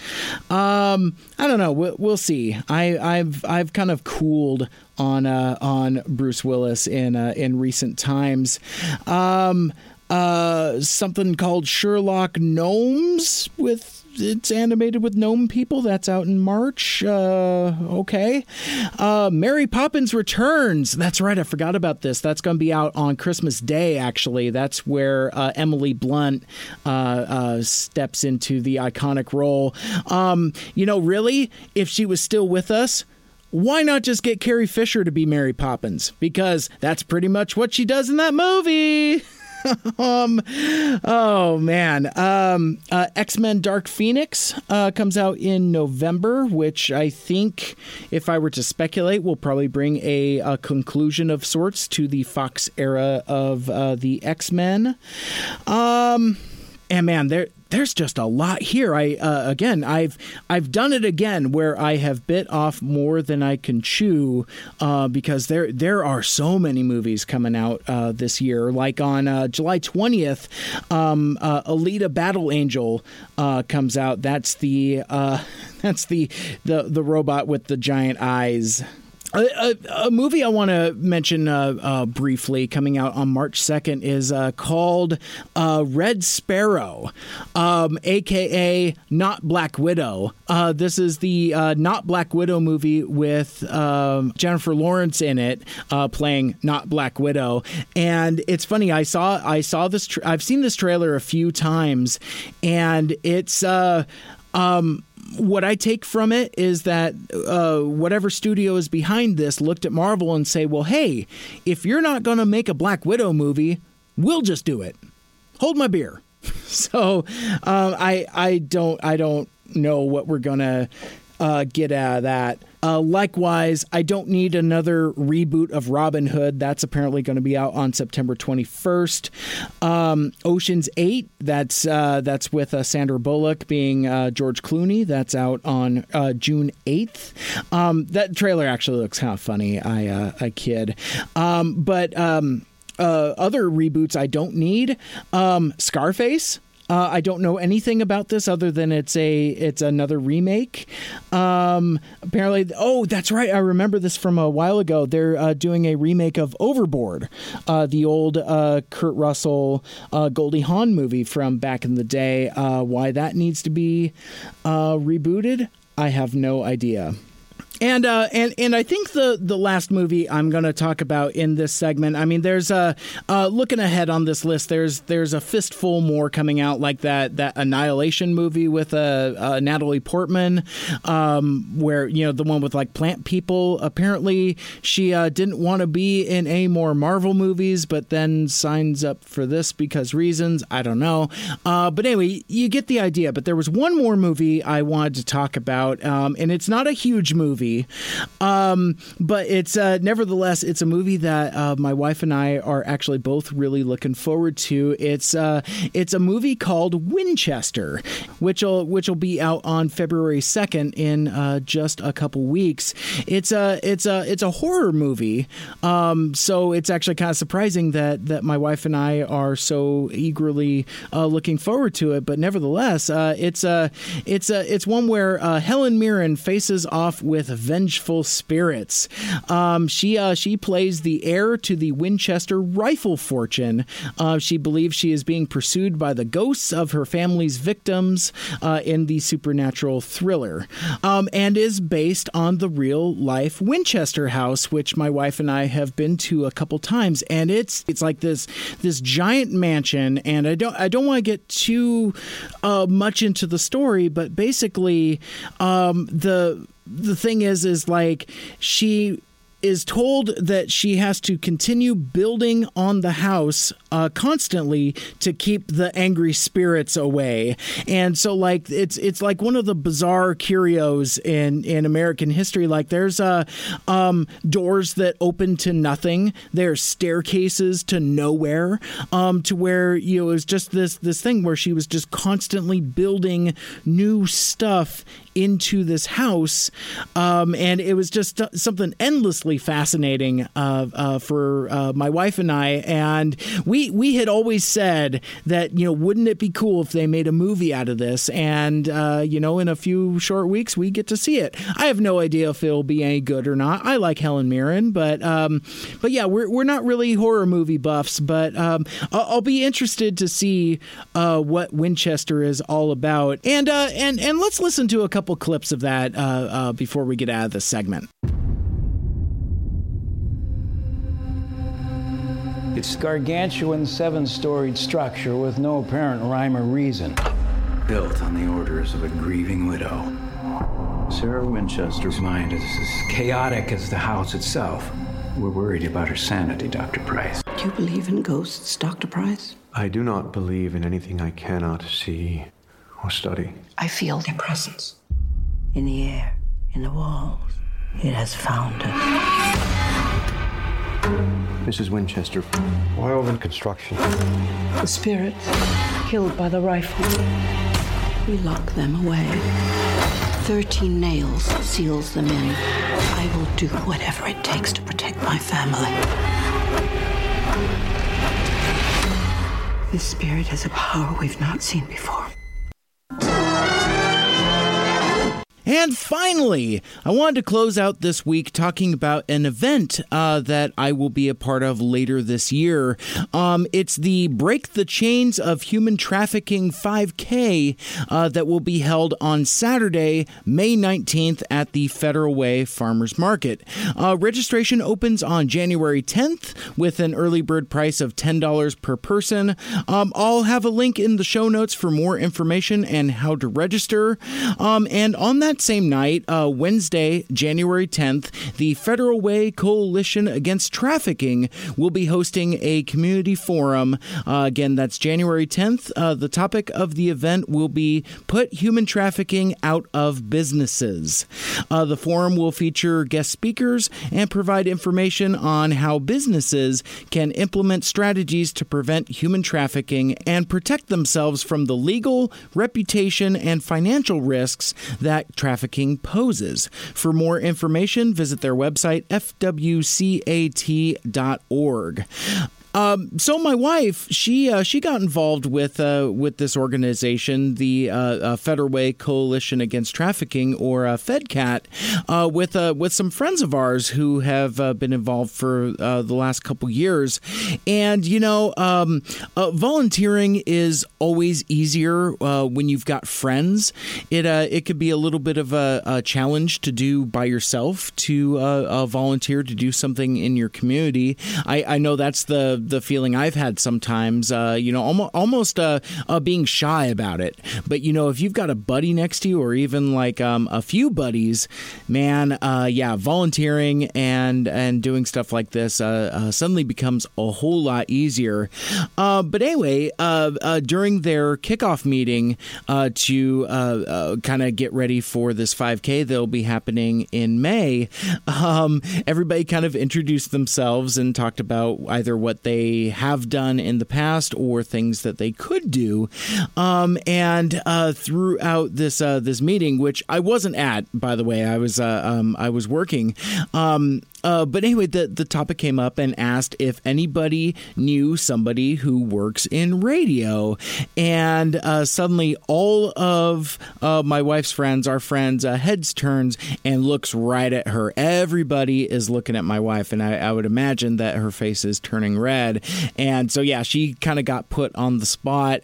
Um, I don't know. We'll, we'll see. I, I've I've kind of cooled on uh, on Bruce Willis in uh, in recent times. Um, uh, something called Sherlock Gnomes with it's animated with gnome people. That's out in March. Uh, okay. Uh, Mary Poppins Returns. That's right. I forgot about this. That's going to be out on Christmas Day, actually. That's where uh, Emily Blunt uh, uh, steps into the iconic role. Um, you know, really, if she was still with us, why not just get Carrie Fisher to be Mary Poppins? Because that's pretty much what she does in that movie. um, oh man, um, uh, X Men Dark Phoenix uh, comes out in November, which I think, if I were to speculate, will probably bring a, a conclusion of sorts to the Fox era of uh, the X Men. Um, and man, there there's just a lot here. I uh, again, I've I've done it again where I have bit off more than I can chew uh, because there there are so many movies coming out uh, this year. Like on uh, July 20th, um, uh, Alita Battle Angel uh, comes out. That's the that's the the the robot with the giant eyes. A, a, a, movie I want to mention uh, uh, briefly coming out on March 2nd is uh, called uh, Red Sparrow, um, aka Not Black Widow. Uh, this is the uh, Not Black Widow movie with um, Jennifer Lawrence in it, playing Not Black Widow. And it's funny, I saw I saw this. Tra- I've seen this trailer a few times, and it's um, what I take from it is that uh, whatever studio is behind this looked at Marvel and say, well, hey, if you're not going to make a Black Widow movie, we'll just do it. Hold my beer. so uh, I I don't I don't know what we're gonna uh, get out of that. Uh, likewise, I don't need another reboot of Robin Hood. That's apparently going to be out on September 21st. Um, Ocean's Eight. That's uh, that's with uh, Sandra Bullock being uh, George Clooney. That's out on uh, June 8th. Um, that trailer actually looks kind of funny. I uh, I kid, um, but. Um, other reboots I don't need. Um, Scarface. Uh, I don't know anything about this other than it's a it's another remake. Um, apparently, oh, that's right. I remember this from a while ago. They're uh, doing a remake of Overboard, uh, the old uh, Kurt Russell uh, Goldie Hawn movie from back in the day. Uh, why that needs to be rebooted, I have no idea. And uh, and and I think the the last movie I'm going to talk about in this segment. I mean, there's a uh, looking ahead on this list. There's there's a fistful more coming out like that that Annihilation movie with uh, uh, Natalie Portman, um, where you know the one with like plant people. Apparently, she uh, didn't want to be in any more Marvel movies, but then signs up for this because reasons. I don't know. Uh, but anyway, you get the idea. But there was one more movie I wanted to talk about, um, and it's not a huge movie movie. Um, but it's uh, nevertheless it's a movie that uh, my wife and I are actually both really looking forward to. It's uh, it's a movie called Winchester, which will which will be out on February second in uh, just a couple weeks. It's a it's a it's a horror movie, um, so it's actually kind of surprising that that my wife and I are so eagerly uh, looking forward to it. But nevertheless, uh, it's a it's a it's one where Helen Mirren faces off with vengeful spirits. Um, she uh, she plays the heir to the Winchester rifle fortune. Uh, she believes she is being pursued by the ghosts of her family's victims uh, in the supernatural thriller, um, and is based on the real life Winchester house, which my wife and I have been to a couple times, and it's it's like this this giant mansion. And I don't I don't want to get too uh, much into the story, but basically, um, the the thing is, is like she is told that she has to continue building on the house uh, constantly to keep the angry spirits away. And so, like, it's it's like one of the bizarre curios in in American history. Like, there's uh, um, doors that open to nothing. There's staircases to nowhere. Um, to where you know it was just this this thing where she was just constantly building new stuff into this house, um, and it was just something endlessly fascinating uh, uh, for uh, my wife and I. And we we had always said that you know wouldn't it be cool if they made a movie out of this? And uh, you know, in a few short weeks, we get to see it. I have no idea if it'll be any good or not. I like Helen Mirren, but um, but yeah, we're we're not really horror movie buffs, but um, I'll, I'll, be interested to see uh, what Winchester is all about. And uh, and and let's listen to a couple couple clips of that uh, uh, before we get out of this segment. It's a gargantuan seven storied structure with no apparent rhyme or reason. Built on the orders of a grieving widow. Sarah Winchester's mind is as chaotic as the house itself. We're worried about her sanity, Dr. Price. Do you believe in ghosts, Dr. Price? I do not believe in anything I cannot see or study. I feel their presence in the air, in the walls. It has found us. Mrs. Winchester, Wildman Construction. The spirits killed by the rifle. We lock them away. Thirteen nails seals them in. I will do whatever it takes to protect my family. This spirit has a power we've not seen before. And finally, I wanted to close out this week talking about an event uh, that I will be a part of later this year. Um, it's the Break the Chains of Human Trafficking 5K uh, that will be held on Saturday, May 19th at the Federal Way Farmers Market. Uh, registration opens on January 10th with an early bird price of $10 per person. Um, I'll have a link in the show notes for more information and how to register. Um, and on that that same night, uh, Wednesday, January 10th, the Federal Way Coalition Against Trafficking will be hosting a community forum. Uh, again, that's January 10th. Uh, the topic of the event will be Put Human Trafficking Out of Businesses. Uh, the forum will feature guest speakers and provide information on how businesses can implement strategies to prevent human trafficking and protect themselves from the legal, reputation, and financial risks that trafficking poses. For more information, visit their website, fwcat.org. Um, so my wife, she uh, she got involved with uh, with this organization, the uh, uh Federal Coalition Against Trafficking, or uh, FedCat, uh, with with some friends of ours who have been involved for the last couple years. And you know, um, volunteering is always easier when you've got friends. It it could be a little bit of a, a challenge to do by yourself to volunteer to do something in your community. I, I know that's the the feeling I've had sometimes. Uh, you know, almost almost uh, uh, being shy about it. But you know, if you've got a buddy next to you, or even like um, a few buddies, man, uh, yeah, volunteering and and doing stuff like this uh, uh, suddenly becomes a whole lot easier. but anyway, during their kickoff meeting to kind of get ready for this 5K that'll be happening in May, um, everybody kind of introduced themselves and talked about either what they they have done in the past or things that they could do. Um, and uh, throughout this uh, this meeting, which I wasn't at, by the way, I was uh, um, I was working. Um, uh, but anyway, the, the topic came up and asked if anybody knew somebody who works in radio. And uh, suddenly, all of uh, my wife's friends, our friends, uh, heads turns and looks right at her. Everybody is looking at my wife, and I, I would imagine that her face is turning red. And so, yeah, she kind of got put on the spot.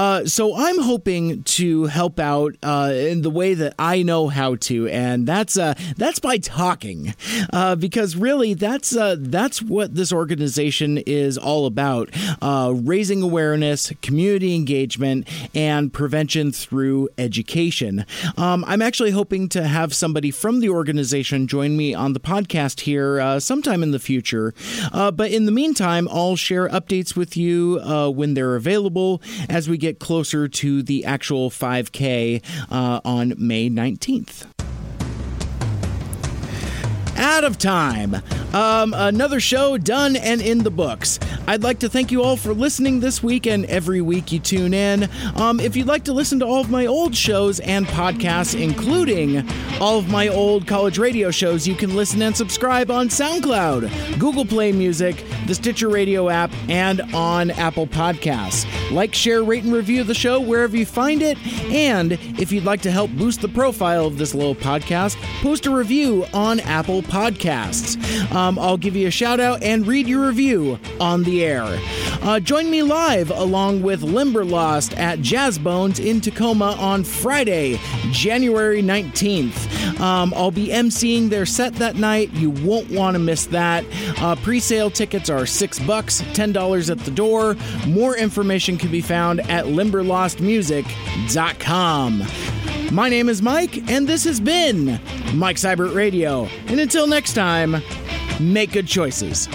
Uh, so I'm hoping to help out uh, in the way that I know how to, and that's uh, that's by talking, uh, because really that's uh, that's what this organization is all about: raising awareness, community engagement, and prevention through education. Um, I'm actually hoping to have somebody from the organization join me on the podcast here sometime in the future. but in the meantime, I'll share updates with you when they're available as we get get closer to the actual 5K uh, on May 19th out of time. Um, another show done and in the books. I'd like to thank you all for listening this week and every week you tune in. Um, if you'd like to listen to all of my old shows and podcasts, including all of my old college radio shows, you can listen and subscribe on SoundCloud, Google Play Music, the Stitcher Radio app, and on Apple Podcasts. Like, share, rate, and review the show wherever you find it. And if you'd like to help boost the profile of this little podcast, post a review on Apple Podcasts. Um, I'll give you a shout out and read your review on the air. Uh, join me live along with Limberlost at Jazzbones in Tacoma on Friday, January 19th. Um, I'll be emceeing their set that night. You won't want to miss that. Uh, Pre sale tickets are six bucks, $10 at the door. More information can be found at limberlostmusic.com. My name is Mike, and this has been Mike Seibert Radio. And until next time, make good choices.